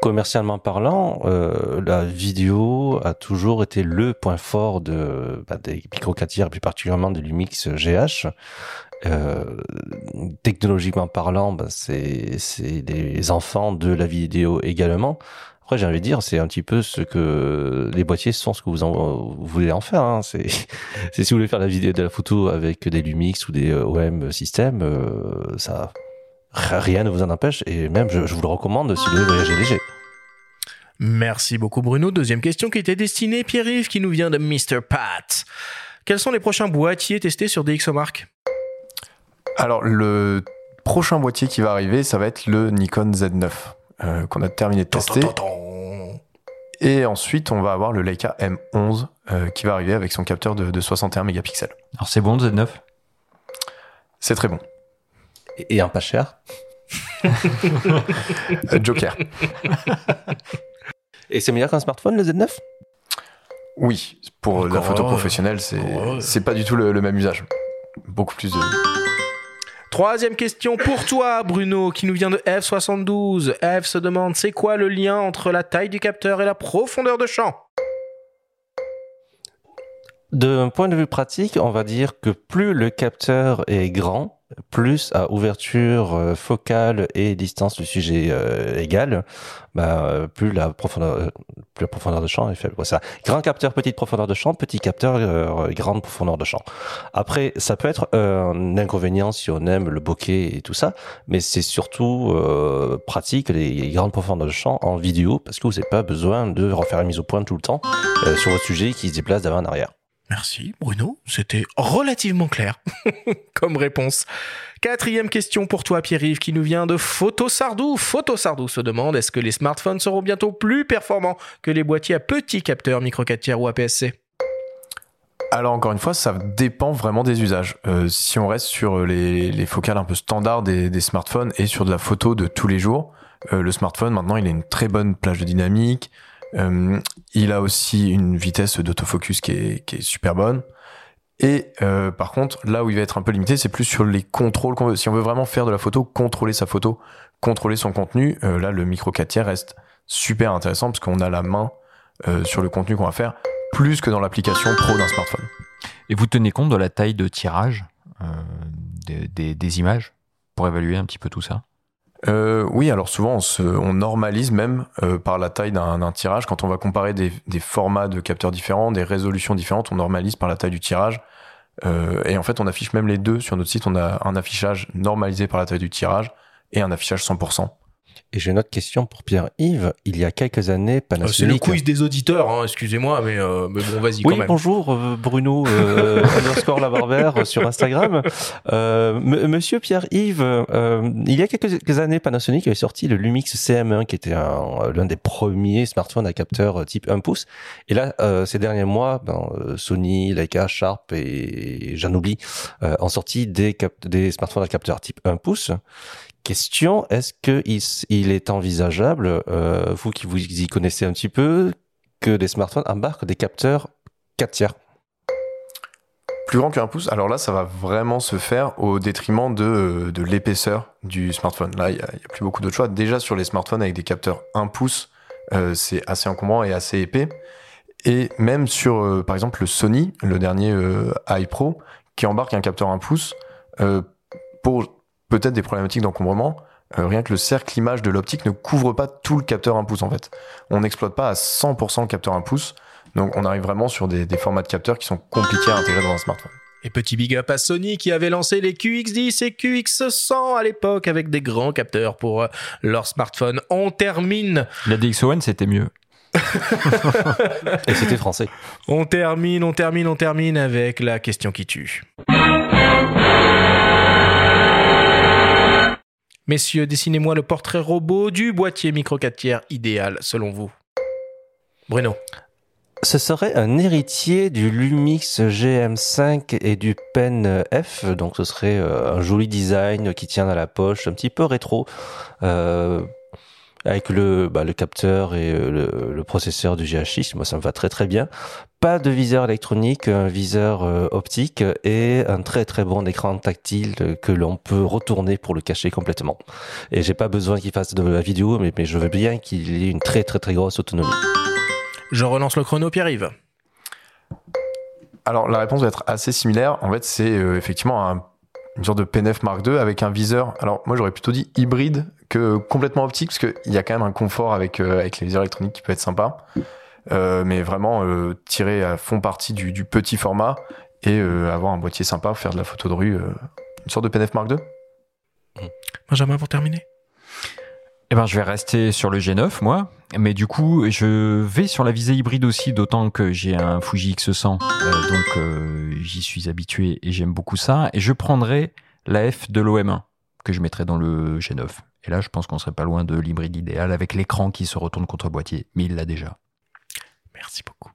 Commercialement parlant, euh, la vidéo a toujours été le point fort bah, des micro 4 tiers, plus particulièrement de Lumix GH. Euh, technologiquement parlant, bah, c'est des enfants de la vidéo également. Après, j'ai envie de dire, c'est un petit peu ce que les boîtiers sont, ce que vous, en, vous voulez en faire. Hein. C'est c'est si vous voulez faire la vidéo de la photo avec des Lumix ou des OM système, euh, ça rien ne vous en empêche. Et même, je, je vous le recommande si vous voulez voyager léger. Merci beaucoup Bruno. Deuxième question qui était destinée Pierre-Yves qui nous vient de Mr. Pat. Quels sont les prochains boîtiers testés sur DxOMark Alors, le prochain boîtier qui va arriver, ça va être le Nikon Z9, euh, qu'on a terminé de tester. Et ensuite, on va avoir le Leica M11 euh, qui va arriver avec son capteur de, de 61 mégapixels. Alors c'est bon, Z9 C'est très bon. Et, et un pas cher? Euh, Joker. Et c'est meilleur qu'un smartphone, le Z9 Oui, pour la photo professionnelle, c'est pas du tout le, le même usage. Beaucoup plus de. Troisième question pour toi, Bruno, qui nous vient de F72. F se demande c'est quoi le lien entre la taille du capteur et la profondeur de champ? D'un point de vue pratique, on va dire que plus le capteur est grand, plus à ouverture euh, focale et distance du sujet euh, égale, bah, euh, plus la profondeur, euh, plus la profondeur de champ est faible. Ça. Grand capteur, petite profondeur de champ, petit capteur, euh, grande profondeur de champ. Après, ça peut être euh, un inconvénient si on aime le bokeh et tout ça, mais c'est surtout pratique les grandes profondeurs de champ en vidéo parce que vous n'avez pas besoin de refaire la mise au point tout le temps sur votre sujet qui se déplace d'avant en arrière. Merci, Bruno. C'était relativement clair comme réponse. Quatrième question pour toi, Pierre-Yves, qui nous vient de Photo Sardou. Photo Sardou se demande est-ce que les smartphones seront bientôt plus performants que les boîtiers à petits capteurs micro 4 tiers ou APS-C Alors encore une fois, ça dépend vraiment des usages. Euh, si on reste sur les, les focales un peu standards des, des smartphones et sur de la photo de tous les jours, euh, le smartphone maintenant il a une très bonne plage de dynamique. Euh, il a aussi une vitesse d'autofocus qui est, super bonne. Et euh, par contre, là où il va être un peu limité, c'est plus sur les contrôles qu'on veut. Si on veut vraiment faire de la photo, contrôler sa photo, contrôler son contenu, euh, là le micro 4 tiers reste super intéressant parce qu'on a la main sur le contenu qu'on va faire plus que dans l'application pro d'un smartphone. Et vous tenez compte de la taille de tirage des images pour évaluer un petit peu tout ça? Euh, oui, alors souvent on, se, on normalise même euh, par la taille d'un tirage. Quand on va comparer des, des formats de capteurs différents, des résolutions différentes, on normalise par la taille du tirage. Euh, et en fait, on affiche même les deux sur notre site. On a un affichage normalisé par la taille du tirage et un affichage 100%. Et j'ai une autre question pour Pierre-Yves. Il y a quelques années, Euh, C'est le Panasonic... quiz des auditeurs, hein, excusez-moi, mais, euh, mais bon, vas-y Oui, quand même. bonjour euh, Bruno euh, underscore la Barbère sur Instagram. Euh, Monsieur Pierre-Yves, euh, il y a quelques années, Panasonic avait sorti le Lumix CM1 qui était un- l'un des premiers smartphones à capteur euh, type 1 pouce. Et là, euh, ces derniers mois, ben, euh, Sony, Leica, Sharp et j'en oublie euh, ont sorti des, des smartphones à capteur type 1 pouce. Question, est-ce que il, s- il est envisageable, euh, vous qui vous y connaissez un petit peu, que des smartphones embarquent des capteurs 4 tiers? Plus grand qu'un pouce, alors là, ça va vraiment se faire au détriment de, de l'épaisseur du smartphone. Là, il n'y a, plus beaucoup d'autres choix. Déjà, sur les smartphones avec des capteurs 1 pouce, euh, c'est assez encombrant et assez épais. Et même sur, euh, par exemple, le Sony, le dernier euh, iPro, qui embarque un capteur 1 pouce, euh, pour peut-être des problématiques d'encombrement, euh, rien que le cercle image de l'optique ne couvre pas tout le capteur 1 pouce en fait. On n'exploite pas à 100% le capteur 1 pouce, donc on arrive vraiment sur des, des formats de capteurs qui sont compliqués à intégrer dans un smartphone. Et petit big up à Sony qui avait lancé les QX10 et QX100 à l'époque avec des grands capteurs pour euh, leur smartphone. On termine, La DxOne, c'était mieux. Et c'était français. on termine, on termine, on termine avec la question qui tue. Messieurs, dessinez-moi le portrait robot du boîtier micro 4 tiers idéal selon vous. Bruno. Ce serait un héritier du Lumix GM5 et du Pen F, donc ce serait euh, un joli design qui tient à la poche, un petit peu rétro, euh, avec le, bah, le capteur et euh, le, le processeur du GH6, moi ça me va très très bien. Pas de viseur électronique, un viseur euh, optique et un très très bon écran tactile que l'on peut retourner pour le cacher complètement. Et j'ai pas besoin qu'il fasse de la vidéo, mais, mais je veux bien qu'il ait une très très très grosse autonomie. Je relance le chrono, Pierre-Yves. Alors la réponse va être assez similaire. En fait, c'est euh, effectivement un- une sorte de P9 Mark II avec un viseur. Alors moi j'aurais plutôt dit hybride que complètement optique parce qu'il y a quand même un confort avec, euh, avec les viseurs électroniques qui peut être sympa. Euh, mais vraiment euh, tirer à fond partie du, du petit format et euh, avoir un boîtier sympa, faire de la photo de rue. euh, une sorte de P9 Mark II. Benjamin pour terminer. Eh ben, je vais rester sur le G9, moi. Mais du coup, je vais sur la visée hybride aussi, d'autant que j'ai un Fuji X100. euh, donc, euh, j'y suis habitué et j'aime beaucoup ça. Et je prendrai la F de l'OM1, que je mettrai dans le G9. Et là, je pense qu'on serait pas loin de l'hybride idéal avec l'écran qui se retourne contre le boîtier. Mais il l'a déjà. Merci beaucoup.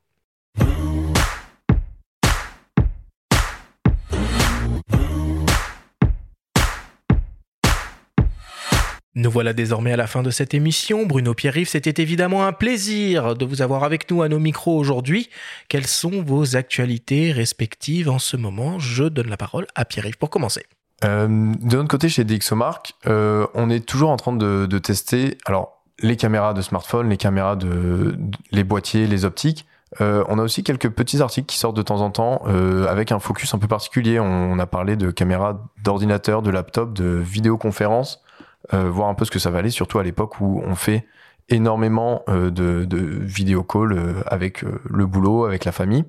Nous voilà désormais à la fin de cette émission. Bruno Pierre-Yves, c'était évidemment un plaisir de vous avoir avec nous à nos micros aujourd'hui. Quelles sont vos actualités respectives en ce moment? Je donne la parole à Pierre-Yves pour commencer. Euh, de notre côté, chez DxOMark, euh, on est toujours en train de, tester alors les caméras de smartphone, les caméras de, les boîtiers, les optiques. Euh, on a aussi quelques petits articles qui sortent de temps en temps avec un focus un peu particulier. On, a parlé de caméras d'ordinateur, de laptop, de vidéoconférence, voir un peu ce que ça va aller, surtout à l'époque où on fait énormément de, de avec le boulot, avec la famille.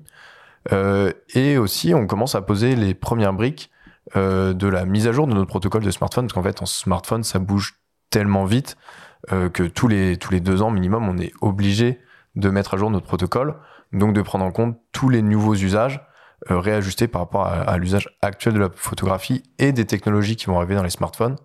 Et aussi, on commence à poser les premières briques euh, de la mise à jour de notre protocole de smartphone, parce qu'en fait, en smartphone, ça bouge tellement vite euh, que tous les, deux ans minimum, on est obligé de mettre à jour notre protocole, donc de prendre en compte tous les nouveaux usages, euh, réajustés par rapport à, à l'usage actuel de la photographie et des technologies qui vont arriver dans les smartphones,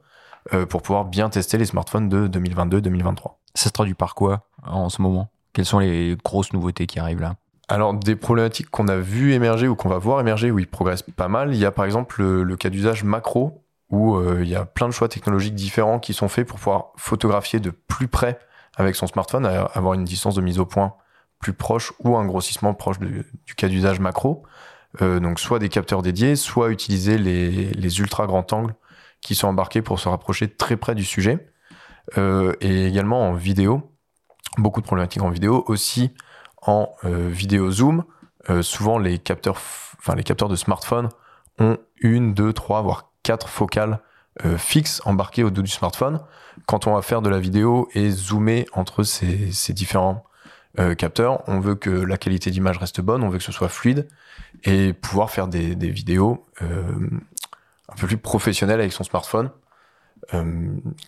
pour pouvoir bien tester les smartphones de 2022-2023. Ça se traduit par quoi en ce moment? Quelles sont les grosses nouveautés qui arrivent là? Alors, des problématiques qu'on a vu émerger ou qu'on va voir émerger, où ils progressent pas mal, il y a par exemple le, cas d'usage macro, où euh, il y a plein de choix technologiques différents qui sont faits pour pouvoir photographier de plus près avec son smartphone, avoir une distance de mise au point plus proche ou un grossissement proche du, cas d'usage macro. Euh, donc soit des capteurs dédiés, soit utiliser les, les ultra grands angles qui sont embarqués pour se rapprocher très près du sujet. Euh, et également en vidéo, beaucoup de problématiques en vidéo, aussi en euh, vidéo zoom. Euh, souvent les capteurs, enfin les capteurs de smartphone ont une, deux, trois, voire quatre focales euh, fixe embarqué au dos du smartphone quand on va faire de la vidéo et zoomer entre ces, différents capteurs. On veut que la qualité d'image reste bonne, on veut que ce soit fluide et pouvoir faire des, vidéos un peu plus professionnelles avec son smartphone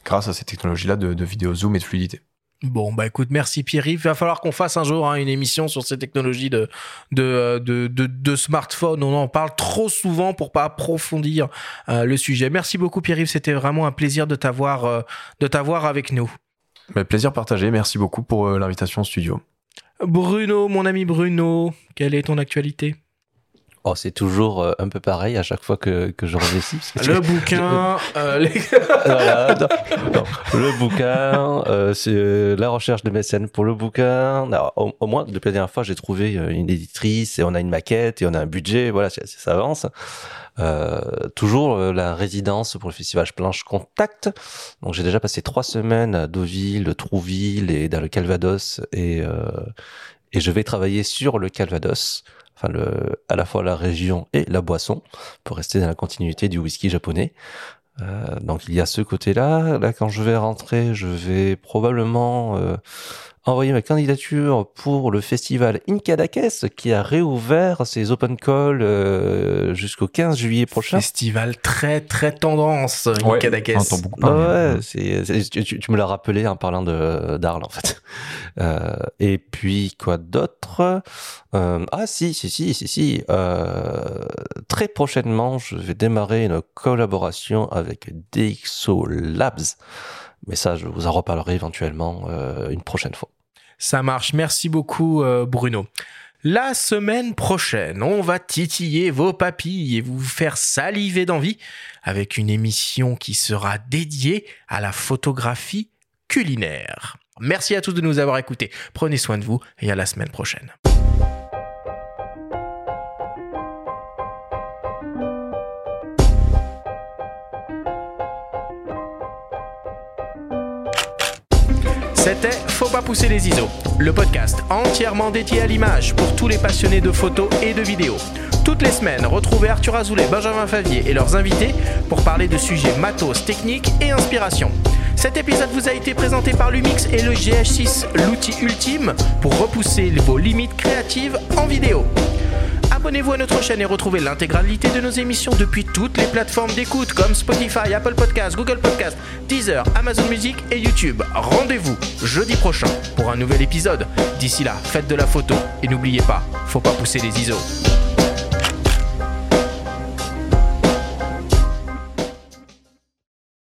grâce à ces technologies-là de, de vidéo zoom et de fluidité. Bon, bah écoute, merci Pierre-Yves. Il va falloir qu'on fasse un jour hein, une émission sur ces technologies de, de, de, de, de smartphone. On en parle trop souvent pour pas approfondir euh, le sujet. Merci beaucoup Pierre-Yves. C'était vraiment un plaisir de t'avoir euh, de t'avoir avec nous. Mais plaisir partagé. Merci beaucoup pour euh, l'invitation au studio. Bruno, mon ami Bruno, quelle est ton actualité? Oh, c'est toujours euh, un peu pareil à chaque fois que, que je reviens ici. Le bouquin, euh, les- Voilà, non, non. le bouquin, euh, c'est euh, la recherche de mécènes pour le bouquin. Alors, au, au moins, depuis la dernière fois, j'ai trouvé euh, une éditrice et on a une maquette et on a un budget. Voilà, ça, ça avance. Euh, toujours euh, la résidence pour le festival Planche Contact. Donc, j'ai déjà passé trois semaines à Deauville, Trouville et dans le Calvados et euh, et je vais travailler sur le Calvados. Enfin, le, à la fois la région et la boisson, pour rester dans la continuité du whisky japonais. Euh, donc il y a ce côté-là. Là, quand je vais rentrer, je vais probablement euh, envoyer ma candidature pour le festival Incadakes qui a réouvert ses open calls euh, jusqu'au 15 juillet prochain. festival très très tendance, Ouais, Nikadakes. on entend beaucoup Ah parler. ouais, c'est, c'est- tu, tu- tu me l'as rappelé en parlant de d'Arles en fait. Euh, et puis quoi d'autre? Euh, Ah si, si, si, si, si. Euh, très prochainement, je vais démarrer une collaboration avec DxO Labs. Mais ça, je vous en reparlerai éventuellement euh, une prochaine fois. Ça marche. Merci beaucoup, euh, Bruno. La semaine prochaine, on va titiller vos papilles et vous faire saliver d'envie avec une émission qui sera dédiée à la photographie culinaire. Merci à tous de nous avoir écoutés. Prenez soin de vous et à la semaine prochaine. C'était Faut pas pousser les ISO, le podcast entièrement dédié à l'image pour tous les passionnés de photos et de vidéos. Toutes les semaines, retrouvez Arthur Azoulay, Benjamin Favier et leurs invités pour parler de sujets matos, techniques et inspiration. Cet épisode vous a été présenté par Lumix et le GH6, l'outil ultime pour repousser vos limites créatives en vidéo. Abonnez-vous à notre chaîne et retrouvez l'intégralité de nos émissions depuis toutes les plateformes d'écoute comme Spotify, Apple Podcasts, Google Podcasts, Deezer, Amazon Music et YouTube. Rendez-vous jeudi prochain pour un nouvel épisode. D'ici là, faites de la photo et n'oubliez pas, faut pas pousser les ISO.